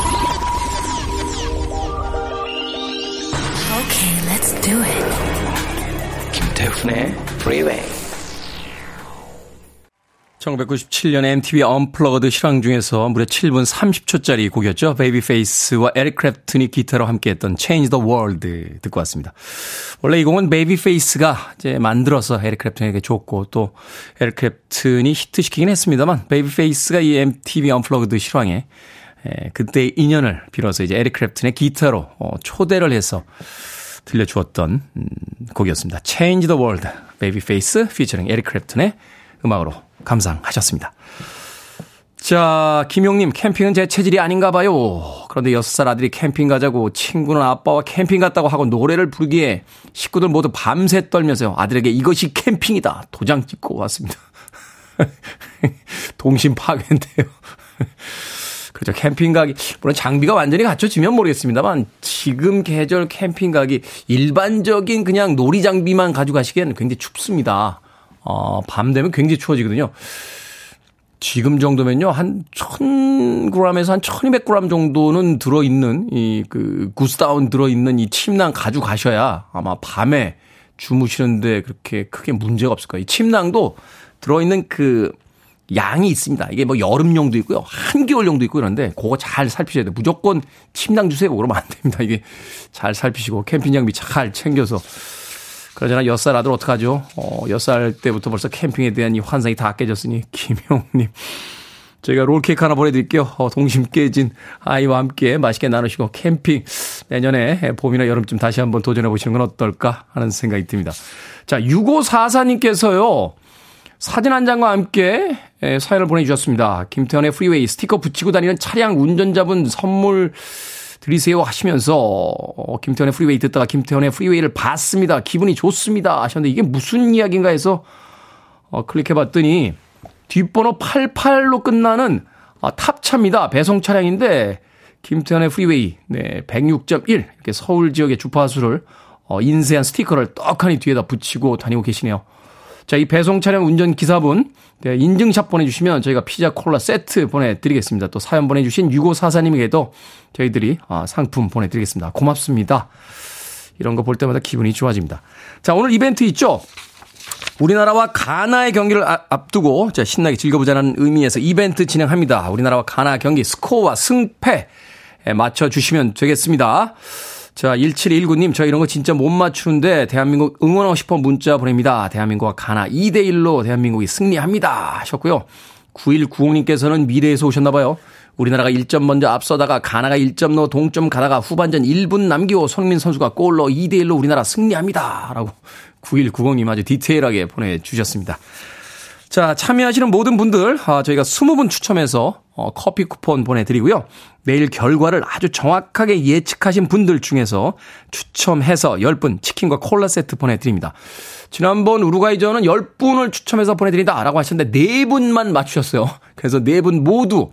Do it. 김태훈의 Freeway. 1997년 MTV 언플러그드 실황 중에서 무려 7분 30초짜리 곡이었죠. 베이비페이스와 에릭 크랩튼이 기타로 함께했던 Change the World 듣고 왔습니다. 원래 이 곡은 베이비페이스가 이제 만들어서 에릭 크랩튼에게 줬고 또 에릭 크랩튼이 히트시키긴 했습니다만 베이비페이스가 이 MTV 언플러그드 실황에 에, 그때의 인연을 빌어서 이제 에릭 크랩튼의 기타로 어, 초대를 해서 들려주었던 음, 곡이었습니다. Change the World, 베이비페이스 피처링 에릭 크랩튼의 음악으로 감상하셨습니다. 자, 김용님, 캠핑은 제 체질이 아닌가 봐요. 그런데 6살 아들이 캠핑 가자고 친구는 아빠와 캠핑 갔다고 하고 노래를 부르기에 식구들 모두 밤새 떨면서요. 아들에게 이것이 캠핑이다. 도장 찍고 왔습니다. <laughs> 동심 파괴인데요. 그렇죠. 캠핑 가기, 물론 장비가 완전히 갖춰지면 모르겠습니다만, 지금 계절 캠핑 가기, 일반적인 그냥 놀이 장비만 가지고 가시기에는 굉장히 춥습니다. 어, 밤 되면 굉장히 추워지거든요. 지금 정도면요, 한 1000g에서 한 1200g 정도는 들어있는, 이, 그, 구스다운 들어있는 이 침낭 가져가셔야 아마 밤에 주무시는데 그렇게 크게 문제가 없을 거예요. 이 침낭도 들어있는 그, 양이 있습니다. 이게 뭐 여름용도 있고요. 한겨울용도 있고 그런데 그거 잘 살피셔야 돼요. 무조건 침낭 주세요. 그러면 안 됩니다. 이게 잘 살피시고 캠핑 장비 잘 챙겨서 그러잖아, 엿살 아들 어떡하죠? 어, 엿살 때부터 벌써 캠핑에 대한 이 환상이 다 깨졌으니, 김용님. 저희가 롤케이크 하나 보내드릴게요. 어, 동심 깨진 아이와 함께 맛있게 나누시고 캠핑 내년에 봄이나 여름쯤 다시 한번 도전해 보시는 건 어떨까 하는 생각이 듭니다. 자, 6544님께서요. 사진 한 장과 함께 사연을 보내주셨습니다. 김태훈의 프리웨이 스티커 붙이고 다니는 차량 운전자분 선물 드리세요 하시면서 어, 김태훈의 프리웨이 듣다가 김태훈의 프리웨이를 봤습니다. 기분이 좋습니다 하셨는데 이게 무슨 이야기인가 해서 어, 클릭해 봤더니 뒷번호 88로 끝나는 아, 탑차입니다. 배송 차량인데 김태훈의 프리웨이 네, 106.1 이렇게 서울 지역의 주파수를 어, 인쇄한 스티커를 떡하니 뒤에다 붙이고 다니고 계시네요. 자, 이 배송 차량 운전 기사분 네, 인증샷 보내주시면 저희가 피자 콜라 세트 보내드리겠습니다. 또 사연 보내주신 6544님에게도 저희들이 아, 상품 보내드리겠습니다. 고맙습니다. 이런 거 볼 때마다 기분이 좋아집니다. 자, 오늘 이벤트 있죠? 우리나라와 가나의 경기를 아, 앞두고 자, 신나게 즐겨보자는 의미에서 이벤트 진행합니다. 우리나라와 가나 경기 스코어와 승패 맞춰주시면 되겠습니다. 자, 1719님, 저 이런 거 진짜 못 맞추는데 대한민국 응원하고 싶어 문자 보냅니다. 대한민국과 가나 2대1로 대한민국이 승리합니다. 하셨고요. 9190님께서는 미래에서 오셨나봐요. 우리나라가 1점 먼저 앞서다가 가나가 1점 넣어 동점 가다가 후반전 1분 남기고 손민 선수가 골로 2대1로 우리나라 승리합니다. 라고 9190님 아주 디테일하게 보내주셨습니다. 자, 참여하시는 모든 분들, 아, 저희가 20분 추첨해서 어, 커피 쿠폰 보내드리고요. 내일 결과를 아주 정확하게 예측하신 분들 중에서 추첨해서 10분 치킨과 콜라 세트 보내드립니다. 지난번 우루과이전은 10분을 추첨해서 보내드린다 라고 하셨는데 4분만 맞추셨어요. <laughs> 그래서 4분 모두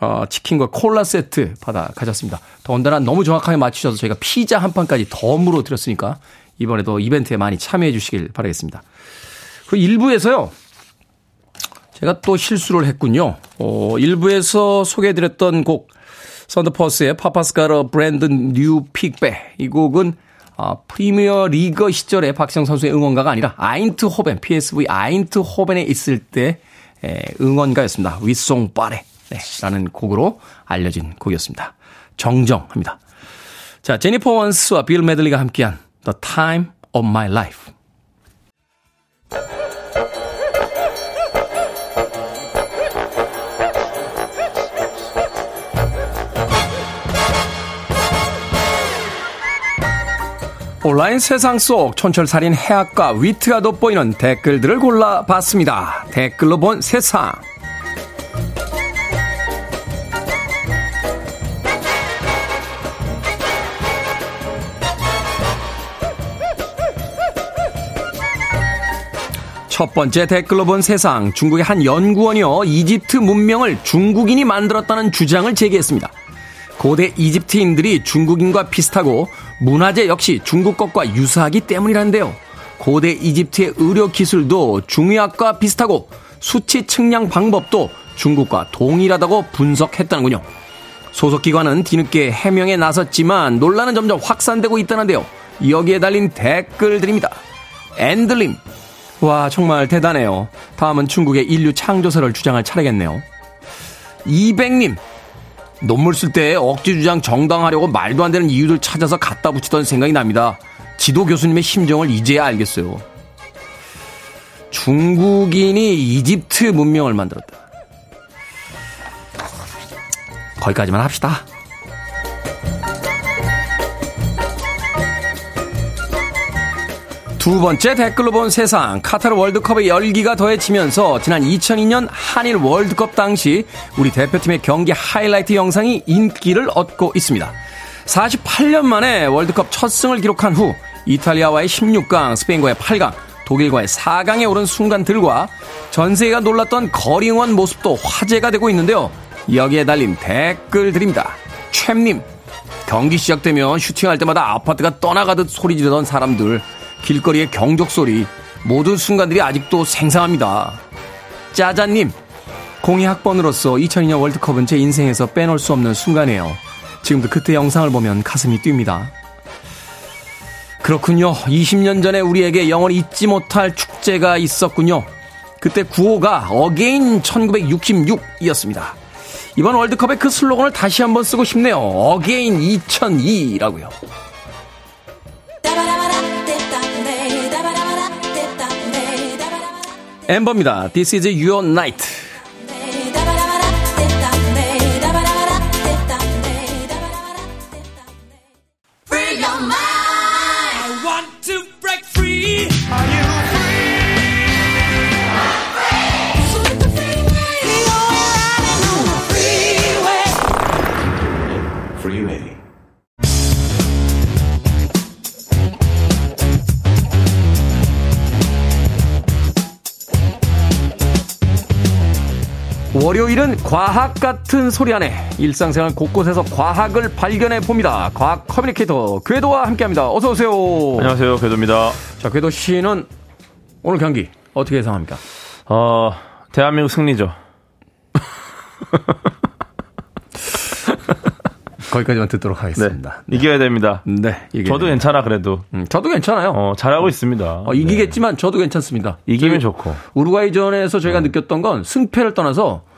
어, 치킨과 콜라 세트 받아 가졌습니다. 더군다나 너무 정확하게 맞추셔서 저희가 피자 한 판까지 덤으로 드렸으니까 이번에도 이벤트에 많이 참여해 주시길 바라겠습니다. 그 1부에서요. 제가 또 실수를 했군요. 어, 1부에서 소개해드렸던 곡 썬더퍼스의 Papa's Got a Brand New Pigbag 이 곡은 어, 프리미어 리거 시절에 박지성 선수의 응원가가 아니라 아인트호벤 PSV 아인트호벤에 있을 때 에, 응원가였습니다. 위송 빠레 네, 라는 곡으로 알려진 곡이었습니다. 정정합니다. 자, 제니퍼 원스와 빌 메들리가 함께한 The Time of My Life. 온라인 세상 속 촌철살인 해학과 위트가 돋보이는 댓글들을 골라봤습니다. 댓글로 본 세상. 첫 번째 댓글로 본 세상. 중국의 한 연구원이요. 이집트 문명을 중국인이 만들었다는 주장을 제기했습니다. 고대 이집트인들이 중국인과 비슷하고 문화재 역시 중국 것과 유사하기 때문이란데요. 고대 이집트의 의료 기술도 중의학과 비슷하고 수치 측량 방법도 중국과 동일하다고 분석했다는군요. 소속 기관은 뒤늦게 해명에 나섰지만 논란은 점점 확산되고 있다는데요. 여기에 달린 댓글들입니다. 앤들림, 와, 정말 대단해요. 다음은 중국의 인류 창조설을 주장할 차례겠네요. 200님, 논문 쓸 때 억지 주장 정당하려고 말도 안 되는 이유를 찾아서 갖다 붙이던 생각이 납니다. 지도 교수님의 심정을 이제야 알겠어요. 중국인이 이집트 문명을 만들었다. 거기까지만 합시다. 두 번째 댓글로 본 세상 카타르 월드컵의 열기가 더해지면서 지난 2002년 한일 월드컵 당시 우리 대표팀의 경기 하이라이트 영상이 인기를 얻고 있습니다. 48년 만에 월드컵 첫 승을 기록한 후 이탈리아와의 16강, 스페인과의 8강, 독일과의 4강에 오른 순간들과 전 세계가 놀랐던 거리 응원 모습도 화제가 되고 있는데요. 여기에 달린 댓글들입니다. 챔님, 경기 시작되면 슈팅할 때마다 아파트가 떠나가듯 소리 지르던 사람들 길거리의 경적 소리, 모든 순간들이 아직도 생생합니다. 짜자님, 02학번으로서 2002년 월드컵은 제 인생에서 빼놓을 수 없는 순간이에요. 지금도 그때 영상을 보면 가슴이 뜁니다. 그렇군요. 20년 전에 우리에게 영원히 잊지 못할 축제가 있었군요. 그때 구호가 Again 1966이었습니다. 이번 월드컵의 그 슬로건을 다시 한번 쓰고 싶네요. Again 2002라고요. 엠버입니다. This is your night. 월요일은 과학 같은 소리 안에 일상생활 곳곳에서 과학을 발견해 봅니다. 과학 커뮤니케이터 궤도와 함께합니다. 어서 오세요. 안녕하세요, 궤도입니다. 자, 궤도 씨는 오늘 경기 어떻게 예상합니까? 어, 대한민국 승리죠. <laughs> 거기까지만 듣도록 하겠습니다. 네, 이겨야 됩니다. 네, 이겨야 저도 됩니다. 괜찮아 그래도. 음, 저도 괜찮아요. 어, 잘하고 있습니다. 어, 이기겠지만 네. 저도 괜찮습니다. 이기면 좋고. 우루과이전에서 저희가 네. 느꼈던 건 승패를 떠나서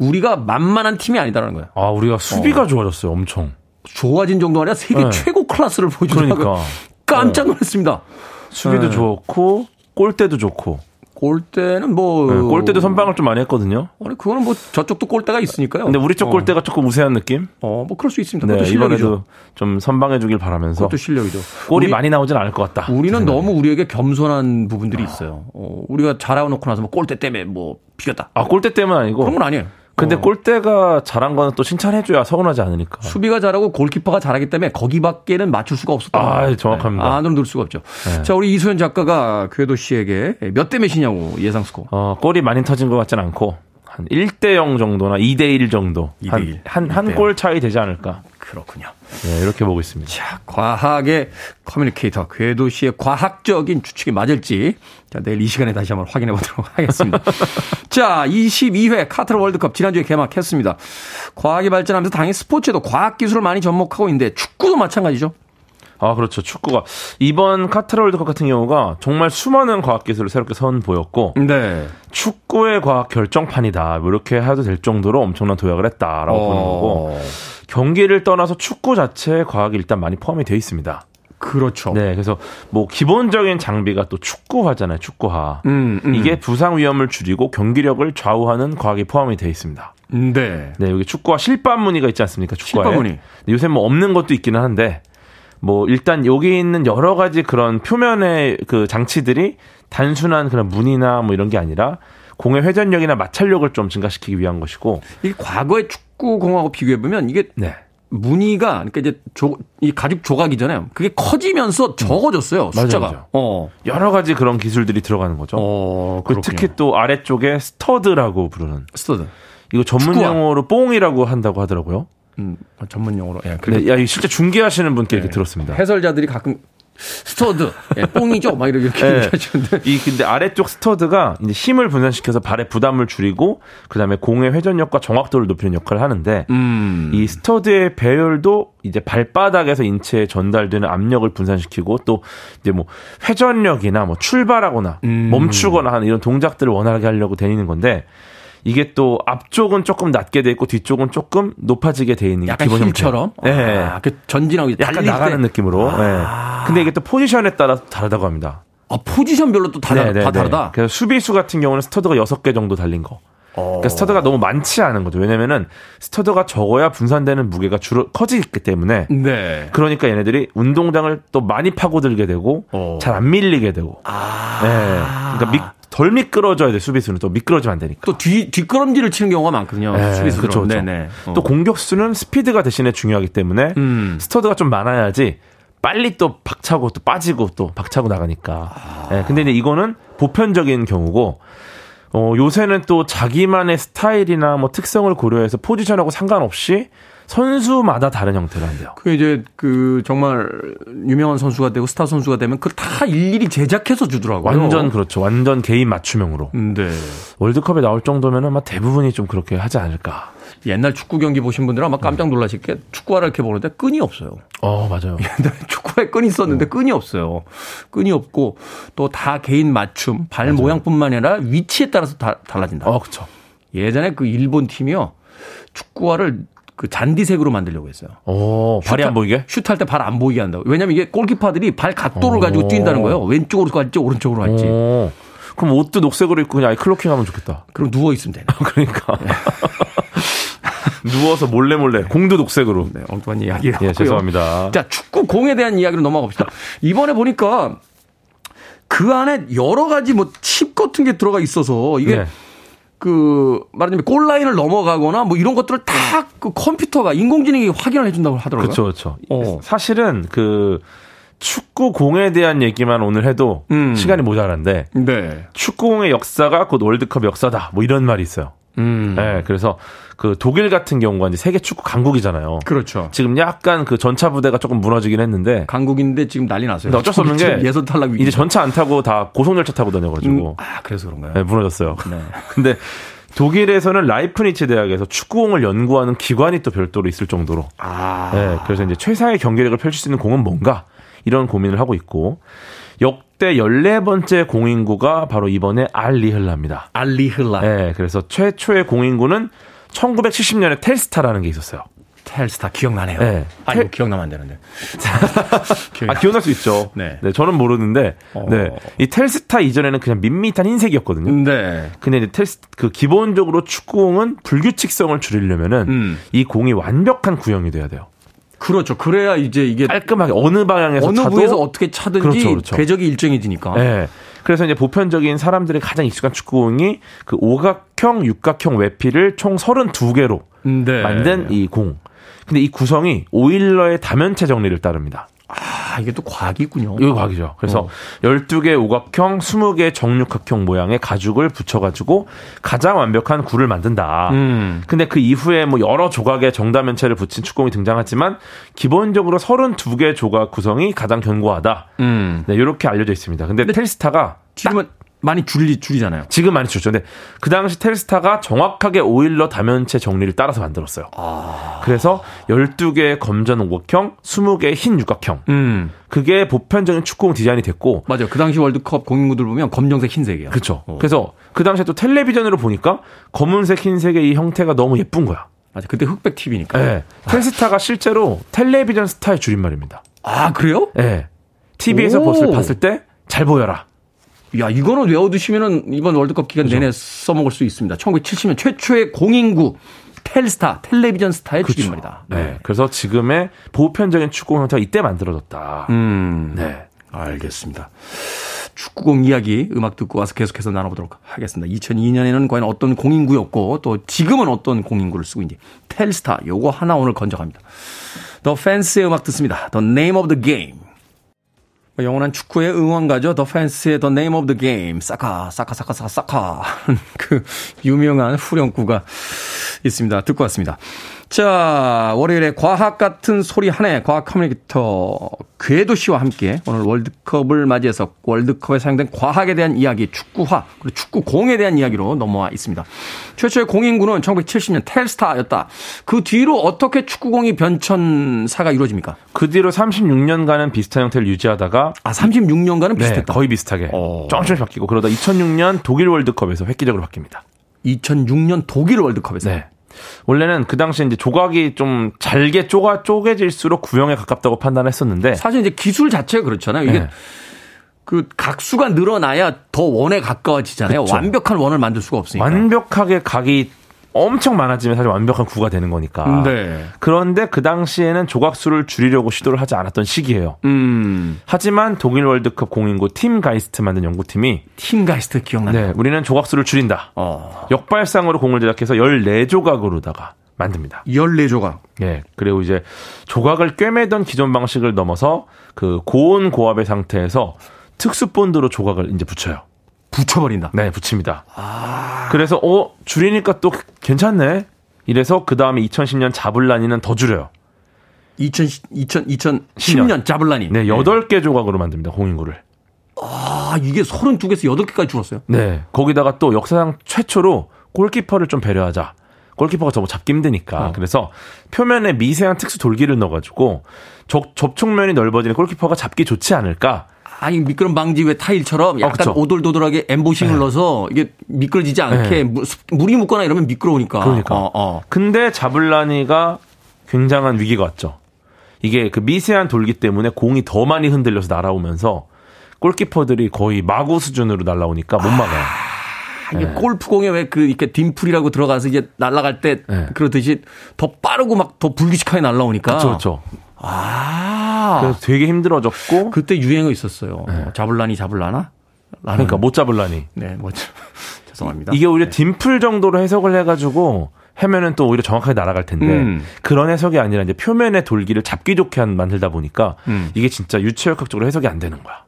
우리가 만만한 팀이 아니다라는 거예요. 아, 우리가 수비가 어. 좋아졌어요, 엄청. 좋아진 정도 아니라 세계 네. 최고 클래스를 보여주더라고요. 그러니까. 깜짝 놀랐습니다. 수비도 네. 좋고, 골대도 좋고. 골대는 뭐 네, 골대도 선방을 좀 많이 했거든요. 아니 그거는 뭐 저쪽도 골대가 있으니까요. 근데 우리 쪽 어. 골대가 조금 우세한 느낌? 어, 뭐 그럴 수 있습니다. 네. 이번에도 좀 선방해 주길 바라면서 그것도 실력이죠. 골이 우리- 많이 나오진 않을 것 같다. 우리는 생각이. 너무 우리에게 겸손한 부분들이 있어요. 어, 우리가 잘하고 놓고 나서 뭐 골대 때문에 뭐 비겼다. 아 골대 때문 아니고 그런 건 아니에요. 근데 어. 골대가 잘한 거는 또 칭찬해줘야 서운하지 않으니까. 수비가 잘하고 골키퍼가 잘하기 때문에 거기밖에는 맞출 수가 없었다. 아, 정확합니다. 네, 안으로 넣을 수가 없죠. 네. 자, 우리 이소연 작가가 궤도 씨에게 몇 대 몇이냐고 예상 스코어. 어, 골이 많이 터진 것 같진 않고 한 1대 0 정도나 2대 1 정도 2대 한 1. 한한 1대 골 차이 되지 않을까. 그렇군요. 네, 이렇게 보고 있습니다. 자, 과학의 커뮤니케이터 궤도 씨의 과학적인 추측이 맞을지 자, 내일 이 시간에 다시 한번 확인해 보도록 하겠습니다. <laughs> 자, 22회 카타르 월드컵 지난주에 개막했습니다. 과학이 발전하면서 당연히 스포츠에도 과학 기술을 많이 접목하고 있는데 축구도 마찬가지죠. 아, 그렇죠. 축구가 이번 카타르 월드컵 같은 경우가 정말 수많은 과학 기술을 새롭게 선보였고 네. 축구의 과학 결정판이다. 뭐 이렇게 해도 될 정도로 엄청난 도약을 했다라고 보는 거고 경기를 떠나서 축구 자체에 과학이 일단 많이 포함이 되어 있습니다. 그렇죠. 네, 그래서 뭐 기본적인 장비가 또 축구화잖아요. 축구화. 음, 음. 이게 부상 위험을 줄이고 경기력을 좌우하는 과학이 포함이 되어 있습니다. 네. 네, 여기 축구화 실밥 무늬가 있지 않습니까? 축구화에. 실밥 무늬. 요새 뭐 없는 것도 있기는 한데 뭐 일단 여기 있는 여러 가지 그런 표면의 그 장치들이 단순한 그런 무늬나 뭐 이런 게 아니라 공의 회전력이나 마찰력을 좀 증가시키기 위한 것이고. 이 과거의 축구 공하고 비교해 보면 이게 네. 무늬가 그러니까 이제 조, 이 가죽 조각이잖아요. 그게 커지면서 적어졌어요. 숫자가. 음. 맞아요. 어. 여러 가지 그런 기술들이 들어가는 거죠. 어, 그 특히 또 아래쪽에 스터드라고 부르는 스터드. 이거 전문 축구화. 용어로 뽕이라고 한다고 하더라고요. 음, 전문 용어로. 예. 네, 야, 이거 실제 중계하시는 분께 이렇게 들었습니다. 해설자들이 가끔 스터드, 예, 뽕이죠, 막 이렇게 네. 얘기하시는데. 이 근데 아래쪽 스터드가 이제 힘을 분산시켜서 발의 부담을 줄이고 그 다음에 공의 회전력과 정확도를 높이는 역할을 하는데 음. 이 스터드의 배열도 이제 발바닥에서 인체에 전달되는 압력을 분산시키고 또 이제 뭐 회전력이나 뭐 출발하거나 음. 멈추거나 하는 이런 동작들을 원활하게 하려고 되는 건데 이게 또 앞쪽은 조금 낮게 돼 있고 뒤쪽은 조금 높아지게 돼 있는 게 약간 기본 힐처럼. 형태. 네. 아, 그 전진하고 약간 나가는 때. 느낌으로. 네. 근데 이게 또 포지션에 따라 다르다고 합니다. 아, 포지션별로 또 다, 네, 네, 다 네. 다르다. 그래서 수비수 같은 경우는 스터드가 6개 정도 달린 거. 그러니까 스터드가 너무 많지 않은 거죠. 왜냐면은 스터드가 적어야 분산되는 무게가 줄어 커지기 때문에 네. 그러니까 얘네들이 운동장을 또 많이 파고들게 되고 어. 잘안 밀리게 되고. 아. 네. 그러니까 미, 덜 미끄러져야 돼 수비수는 또 미끄러지면 안 되니까. 또 뒤, 뒷걸음질을 치는 경우가 많거든요. 네. 그쵸, 그쵸. 네네. 어. 또 공격수는 스피드가 대신에 중요하기 때문에 음. 스터드가 좀 많아야지 빨리 또 박차고 또 빠지고 또 박차고 나가니까. 예, 근데 이제 이거는 보편적인 경우고 어, 요새는 또 자기만의 스타일이나 뭐 특성을 고려해서 포지션하고 상관없이 선수마다 다른 형태를 한대요. 그 이제 그 정말 유명한 선수가 되고 스타 선수가 되면 그걸 다 일일이 제작해서 주더라고요. 완전 그렇죠. 완전 개인 맞춤형으로. 네. 월드컵에 나올 정도면 아마 대부분이 좀 그렇게 하지 않을까. 옛날 축구 경기 보신 분들은 아마 깜짝 놀라실 게 축구화를 이렇게 보는데 끈이 없어요. 어, 맞아요. <laughs> 옛날에 축구화에 끈이 있었는데 끈이 없어요. 끈이 없고 또 다 개인 맞춤, 발 모양뿐만 아니라 위치에 따라서 다 달라진다. 어, 그쵸. 예전에 그 일본 팀이요. 축구화를 그 잔디색으로 만들려고 했어요. 어, 발이 안 보이게? 슛할 때 발 안 보이게 한다고. 왜냐면 이게 골키퍼들이 발 각도를 가지고 뛴다는 거예요. 왼쪽으로 갈지 오른쪽으로 갈지. 어. 그럼 옷도 녹색으로 입고 그냥 아예 클로킹 하면 좋겠다. 그럼 누워 있으면 되네. 그러니까. <laughs> 누워서 몰래 몰래 공도 녹색으로. 네, 엉뚱한 이야기가 예, 죄송합니다. 자, 축구 공에 대한 이야기로 넘어가 봅시다. 이번에 보니까 그 안에 여러 가지 뭐 칩 같은 게 들어가 있어서 이게 네. 그 말하자면 골라인을 넘어가거나 뭐 이런 것들을 다 그 컴퓨터가 인공지능이 확인을 해준다고 하더라고요. 그렇죠, 그렇죠. 어. 사실은 그 축구 공에 대한 얘기만 오늘 해도 음. 시간이 모자란데 네. 축구공의 역사가 곧 월드컵 역사다. 뭐 이런 말이 있어요. 음. 네, 그래서 그 독일 같은 경우가 이제 세계 축구 강국이잖아요. 그렇죠. 지금 약간 그 전차 부대가 조금 무너지긴 했는데 강국인데 지금 난리 났어요. 어쩔 수 없는 게 예선 탈락. 이제 전차 안 타고 다 고속열차 타고 다녀가지고 음, 아 그래서 그런가요? 네, 무너졌어요. 네. <laughs> 근데 독일에서는 라이프니츠 대학에서 축구공을 연구하는 기관이 또 별도로 있을 정도로 아. 네, 그래서 이제 최상의 경기력을 펼칠 수 있는 공은 뭔가 이런 고민을 하고 있고 역대 14번째 공인구가 바로 이번에 알리흘라입니다. 알리흘라. 네, 그래서 최초의 공인구는 1970년에 텔스타라는 게 있었어요. 텔스타 기억나네요. 네. 아니, 뭐 기억나면 안 되는데. <laughs> 아, 기억날 수 있죠. 네. 네. 저는 모르는데, 어. 네. 이 텔스타 이전에는 그냥 밋밋한 흰색이었거든요. 네. 근데 이제 텔스, 그 기본적으로 축구공은 불규칙성을 줄이려면은 음. 이 공이 완벽한 구형이 돼야 돼요. 그렇죠. 그래야 이제 이게 깔끔하게 어느 방향에서 어느 부에서 어떻게 차든지 그렇죠, 그렇죠. 궤적이 일정해지니까. 네. 그래서 이제 보편적인 사람들이 가장 익숙한 축구공이 그 오각형, 육각형 외피를 총 32개로 네. 만든 이 공. 근데 이 구성이 오일러의 다면체 정리를 따릅니다. 아, 이게 또 과학이군요. 이거 과학이죠. 그래서 어. 12개 오각형, 20개 정육각형 모양의 가죽을 붙여가지고 가장 완벽한 굴을 만든다. 음. 근데 그 이후에 뭐 여러 조각의 정다면체를 붙인 축구공이 등장하지만 기본적으로 32개 조각 구성이 가장 견고하다. 음. 네, 이렇게 알려져 있습니다. 근데 텔스타가 지금은 많이 줄리 줄이잖아요. 지금 많이 줄죠. 근데 그 당시 텔스타가 정확하게 오일러 다면체 정리를 따라서 만들었어요. 아. 그래서 12개의 검전 오각형, 20개의 흰 육각형. 음. 그게 보편적인 축구공 디자인이 됐고 맞아요. 그 당시 월드컵 공인구들 보면 검정색 흰색이야. 그렇죠. 어. 그래서 그 당시에 또 텔레비전으로 보니까 검은색, 흰색의 이 형태가 너무 예쁜 거야. 맞아. 그때 흑백 TV니까. 네. 텔스타가 실제로 텔레비전 스타의 줄임말입니다. 아, 그래요? 네. TV에서 오. 봤을, 봤을 때 잘 보여라. 야, 이거는 외워두시면은 이번 월드컵 기간 내내 써먹을 수 있습니다. 1970년 최초의 공인구 텔스타, 텔레비전 스타의 줄임말이다. 네. 그래서 지금의 보편적인 축구 형태가 이때 만들어졌다. 음. 네. 알겠습니다. 축구공 이야기 음악 듣고 와서 계속해서 나눠보도록 하겠습니다. 2002년에는 과연 어떤 공인구였고 또 지금은 어떤 공인구를 쓰고 있는지 텔스타 요거 하나 오늘 건져갑니다. 더 팬스의 음악 듣습니다. The Name of the Game. 영원한 축구의 응원가죠. 더 팬스의 The Name of the Game. 사카, 사카, 사카, 사카, 사카. <laughs> 그 유명한 후렴구가 있습니다. 듣고 왔습니다. 자, 월요일에 과학 같은 소리 한해 과학 커뮤니케이터 궤도 씨와 함께 오늘 월드컵을 맞이해서 월드컵에 사용된 과학에 대한 이야기, 축구화, 그리고 축구공에 대한 이야기로 넘어와 있습니다. 최초의 공인구는 1970년 텔스타였다. 그 뒤로 어떻게 축구공이 변천사가 이루어집니까? 그 뒤로 36년간은 비슷한 형태를 유지하다가 아, 36년간은 네, 비슷했다. 거의 비슷하게 어. 조금씩 바뀌고 그러다 2006년 독일 월드컵에서 획기적으로 바뀝니다. 2006년 독일 월드컵에서. 네. 원래는 그 당시에 이제 조각이 좀 잘게 쪼가 쪼개질수록 구형에 가깝다고 판단했었는데 사실 이제 기술 자체가 그렇잖아요. 이게 네. 그 각수가 늘어나야 더 원에 가까워지잖아요. 그쵸. 완벽한 원을 만들 수가 없으니까. 완벽하게 각이 엄청 많아지면 사실 완벽한 구가 되는 거니까. 네. 그런데 그 당시에는 조각수를 줄이려고 시도를 하지 않았던 시기예요. 음. 하지만 독일 월드컵 공인구 팀 가이스트 만든 연구팀이 팀 가이스트 기억나요? 네, 우리는 조각수를 줄인다. 어. 역발상으로 공을 제작해서 14조각으로다가 만듭니다. 14조각. 예. 그리고 이제 조각을 꿰매던 기존 방식을 넘어서 그 고온 고압의 상태에서 특수 본드로 조각을 이제 붙여요. 붙여버린다. 네, 붙입니다. 그래서 어 줄이니까 또 괜찮네. 이래서 그 다음에 2010년 자블라니는 더 줄여요. 2000, 2000, 2010년 자블라니. 네, 8개 조각으로 만듭니다. 공인구를. 아, 이게 32개에서 8개까지 줄었어요. 네, 거기다가 또 역사상 최초로 골키퍼를 좀 배려하자. 골키퍼가 저거 잡기 힘드니까. 어. 그래서 표면에 미세한 특수 돌기를 넣어가지고 접, 접촉면이 넓어지는 골키퍼가 잡기 좋지 않을까. 아니, 미끄럼 방지 왜 타일처럼 약간 그쵸. 오돌도돌하게 엠보싱을 넣어서 이게 미끄러지지 않게 네. 물- 물이 묻거나 이러면 미끄러우니까. 그러니까. 어, 어. 근데 자블라니가 굉장한 위기가 왔죠. 이게 그 미세한 돌기 때문에 공이 더 많이 흔들려서 날아오면서 골키퍼들이 거의 마구 수준으로 날아오니까 못 막아요. 이게 골프공에 왜 그 이렇게 딤플이라고 들어가서 이제 날아갈 때 네. 그러듯이 더 빠르고 막 더 불규칙하게 날아오니까. 그렇죠. 아. 그래서 되게 힘들어졌고 그때 유행어 있었어요. 어, 자블라니 자블라나? 라는. 그러니까 못 자블라니. 네, 뭐 <laughs> 죄송합니다. 이게 오히려 딤플 정도로 해석을 해가지고 하면은 또 오히려 정확하게 날아갈 텐데 음. 그런 해석이 아니라 이제 표면의 돌기를 잡기 좋게 한- 만들다 보니까 음. 이게 진짜 유체역학적으로 해석이 안 되는 거야.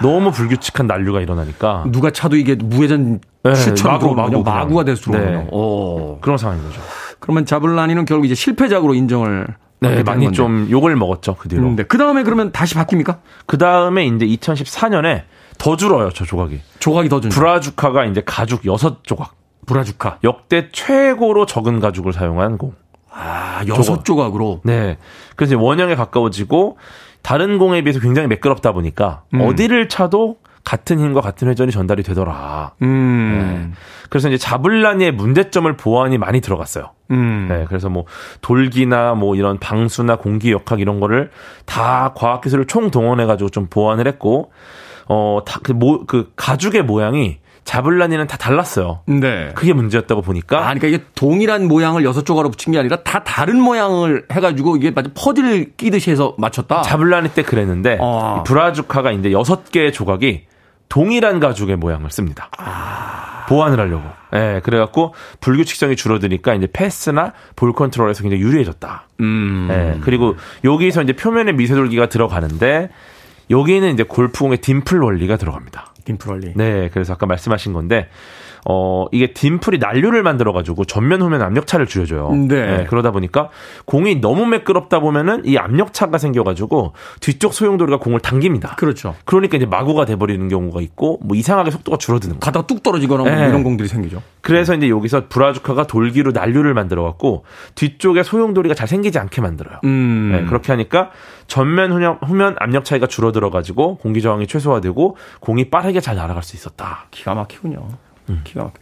너무 불규칙한 난류가 일어나니까 누가 차도 이게 무회전 네, 슈처럼 마구. 마구. 마구가 돼서 들어오네요. 네. 오. 그런 상황인 거죠. 그러면 자블라니는 결국 이제 실패작으로 인정을 네, 많이 건데. 좀 욕을 먹었죠 그 뒤로. 음, 네. 그 다음에 그러면 다시 바뀝니까? 그 다음에 이제 2014년에 더 줄어요 저 조각이. 조각이 더 준다. 브라주카가 이제 가죽 6조각. 브라주카. 역대 최고로 적은 가죽을 사용한 공. 아, 여섯 조각으로. 네. 그래서 원형에 가까워지고 다른 공에 비해서 굉장히 매끄럽다 보니까 음. 어디를 차도 같은 힘과 같은 회전이 전달이 되더라. 음. 네. 그래서 이제 자블라니의 문제점을 보완이 많이 들어갔어요. 음. 네, 그래서 뭐 돌기나 뭐 이런 방수나 공기 역학 이런 거를 다 과학 기술을 총 동원해 가지고 좀 보완을 했고 어다그모그 그 가죽의 모양이 자블라니는 다 달랐어요. 네. 그게 문제였다고 보니까. 아, 그러니까 이게 동일한 모양을 여섯 조각으로 붙인 게 아니라 다 다른 모양을 해가지고 이게 마치 퍼즐 끼듯이 해서 맞췄다. 자블라니 때 그랬는데 어. 브라주카가 이제 여섯 개의 조각이 동일한 가죽의 모양을 씁니다. 아. 보완을 하려고. 예, 네, 그래갖고 불규칙성이 줄어드니까 이제 패스나 볼 컨트롤에서 굉장히 유리해졌다. 음. 예, 네, 그리고 여기서 이제 표면에 미세돌기가 들어가는데 여기는 이제 골프공의 딤플 원리가 들어갑니다. 딤플. 네, 그래서 아까 말씀하신 건데 어, 이게 딤플이 난류를 만들어 가지고 전면 후면 압력차를 줄여줘요. 네. 네. 그러다 보니까 공이 너무 매끄럽다 보면은 이 압력차가 생겨 가지고 뒤쪽 소용돌이가 공을 당깁니다. 그렇죠. 그러니까 이제 마구가 돼 버리는 경우가 있고 뭐 이상하게 속도가 줄어드는 거. 가다가 뚝 떨어지거나 뭐 네. 이런 공들이 생기죠. 그래서 이제 여기서 브라주카가 돌기로 난류를 만들어 갖고 뒤쪽에 소용돌이가 잘 생기지 않게 만들어요. 음. 네, 그렇게 하니까 전면 후면, 후면 압력 차이가 줄어들어 가지고 공기 저항이 최소화되고 공이 빠르게 잘 날아갈 수 있었다. 기가 막히군요. 기가 막혀.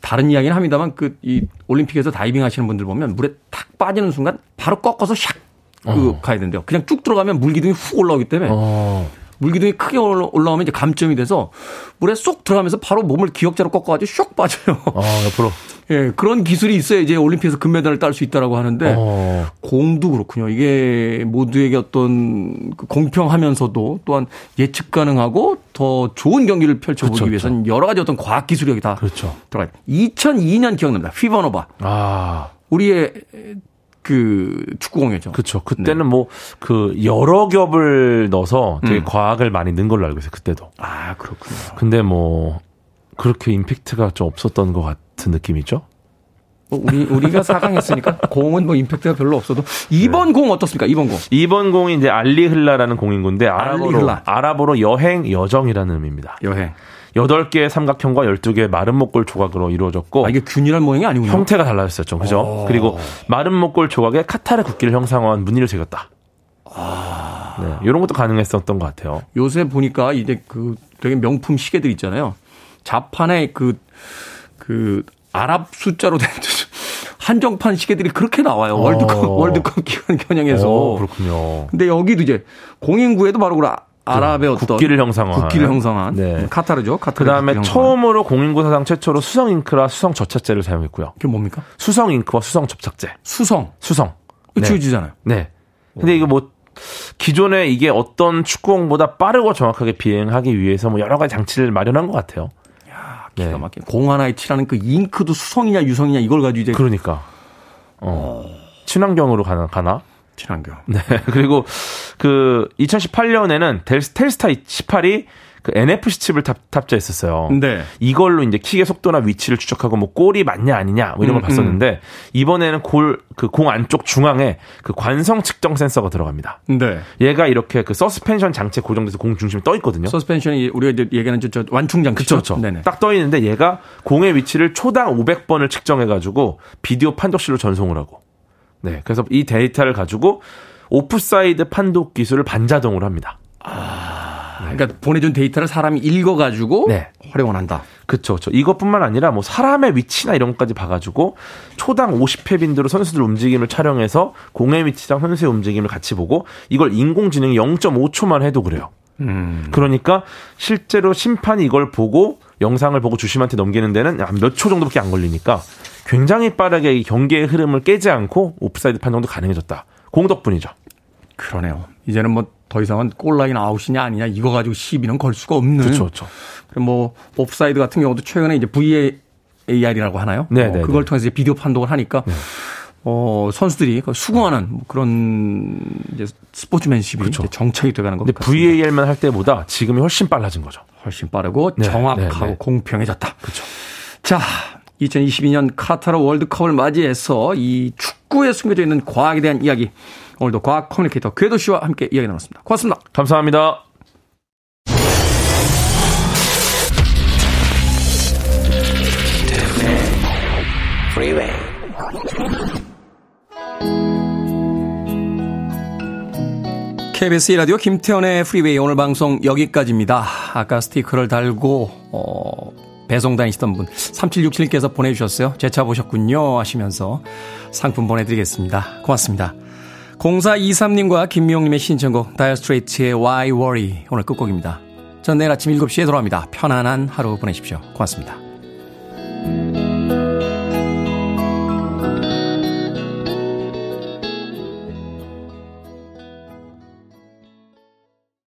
다른 이야기는 합니다만 그 이 올림픽에서 다이빙 하시는 분들 보면 물에 탁 빠지는 순간 바로 꺾어서 샥 그 어. 가야 된대요. 그냥 쭉 들어가면 물기둥이 훅 올라오기 때문에 어. 물기둥이 크게 올라- 올라오면 이제 감점이 돼서 물에 쏙 들어가면서 바로 몸을 기역자로 꺾어가지고 쏙 빠져요. 어, 옆으로. <laughs> 예, 그런 기술이 있어야 이제 올림픽에서 금메달을 딸 수 있다라고 하는데 어. 공도 그렇군요. 이게 모두에게 어떤 그 공평하면서도 또한 예측 가능하고 더 좋은 경기를 펼쳐보기 그렇죠, 위해서는 여러 가지 어떤 과학 기술이 여기 다 그렇죠. 들어가요. 2002년 기억납니다. 휘버노바. 아. 우리의 그 축구공이었죠. 그쵸. 그때는 뭐, 그, 여러 겹을 넣어서 되게 음. 과학을 많이 넣은 걸로 알고 있어요, 그때도. 아, 그렇군요. 근데 뭐, 그렇게 임팩트가 좀 없었던 것 같은 느낌이죠? 뭐 우리, 우리가 4강 했으니까 <laughs> 공은 뭐 임팩트가 별로 없어도 네. 2번 공 어떻습니까? 2번 공. 2번 공이 이제 알리흘라라는 공인군데, 아랍어로, 알리흘라. 아랍어로 여행, 여정이라는 의미입니다. 여행. 8개의 삼각형과 12개의 마른 목골 조각으로 이루어졌고, 아, 이게 균일한 모양이 아니군요. 형태가 달라졌어요, 좀. 그죠? 오. 그리고 마른 목골 조각에 카타르 국기를 형상화한 무늬를 새겼다. 아. 네, 이런 것도 가능했었던 것 같아요. 요새 보니까 이제 그 되게 명품 시계들 있잖아요. 자판에 그, 그, 아랍 숫자로 된 한정판 시계들이 그렇게 나와요. 월드컵, 어. 월드컵 기간 겨냥해서. 오, 그렇군요. 근데 여기도 이제 공인구에도 바로 그 아랍의 어떤 국기를 형상화한. 국기를 형상한 네. 카타르죠. 그 카타르 다음에 국기를 형상한. 처음으로 공인구 사상 최초로 수성 잉크라 수성 접착제를 사용했고요. 그게 뭡니까? 수성 잉크와 수성 접착제. 수성. 수성. 네. 지워지잖아요. 네. 근데 이거 뭐 기존에 이게 어떤 축구공보다 빠르고 정확하게 비행하기 위해서 뭐 여러 가지 장치를 마련한 것 같아요. 기가 네. 막힌. 공 하나에 칠하는 그 잉크도 수성이냐 유성이냐 이걸 가지고 이제 그러니까. 어. 친환경으로 가나, 가나? 친환경. <laughs> 네. 그리고 그 2018년에는 텔스타 18이 그 NFC 칩을 탑, 탑재했었어요. 네. 이걸로 이제 킥의 속도나 위치를 추적하고 뭐 골이 맞냐 아니냐 뭐 이런 걸 음, 봤었는데 이번에는 골 그 공 안쪽 중앙에 그 관성 측정 센서가 들어갑니다. 네. 얘가 이렇게 그 서스펜션 장치에 고정돼서 공 중심에 떠 있거든요. 서스펜션이 우리가 이제 얘기하는 저, 저 완충 장치죠. 그렇죠. 네네. 딱떠 있는데 얘가 공의 위치를 초당 500번을 측정해 가지고 비디오 판독실로 전송을 하고. 네. 그래서 이 데이터를 가지고 오프사이드 판독 기술을 반자동으로 합니다. 그러니까 보내준 데이터를 사람이 읽어가지고 네. 활용을 한다. 그쵸, 그쵸. 이것뿐만 아니라 뭐 사람의 위치나 이런 것까지 봐가지고 초당 50회 빈도로 선수들 움직임을 촬영해서 공의 위치랑 선수의 움직임을 같이 보고 이걸 인공지능이 0.5초만 해도 그래요. 음. 그러니까 실제로 심판이 이걸 보고 영상을 보고 주심한테 넘기는 데는 몇 초 정도밖에 안 걸리니까 굉장히 빠르게 이 경기의 흐름을 깨지 않고 오프사이드 판정도 가능해졌다. 공 덕분이죠. 그러네요. 이제는 뭐 더 이상은 골라인 아웃이냐 아니냐 이거 가지고 시비는 걸 수가 없는. 그렇죠, 그렇죠. 뭐 옵사이드 같은 경우도 최근에 이제 VAR이라고 하나요? 네, 어, 네, 그걸 네. 통해서 이제 비디오 판독을 하니까 어, 선수들이 그 수긍하는 뭐 그런 이제 스포츠맨십이 그렇죠. 이제 정착이 돼가는 같습니다. VAR만 할 때보다 지금이 훨씬 빨라진 거죠. 훨씬 빠르고 네, 정확하고 네, 네. 공평해졌다. 그렇죠. 자, 2022년 카타르 월드컵을 맞이해서 이 축구에 숨겨져 있는 과학에 대한 이야기 오늘도 과학 커뮤니케이터 궤도 씨와 함께 이야기 나눴습니다. 고맙습니다. 감사합니다. KBS 라디오 김태훈의 프리웨이 오늘 방송 여기까지입니다. 아까 스티커를 달고 어, 배송 다니시던 분 3767께서 보내주셨어요. 제 차 보셨군요 하시면서 상품 보내드리겠습니다. 고맙습니다. 0423님과 김미영님의 신청곡 Dire Straits의 Why Worry 오늘 끝곡입니다. 전 내일 아침 7시에 돌아옵니다. 편안한 하루 보내십시오. 고맙습니다.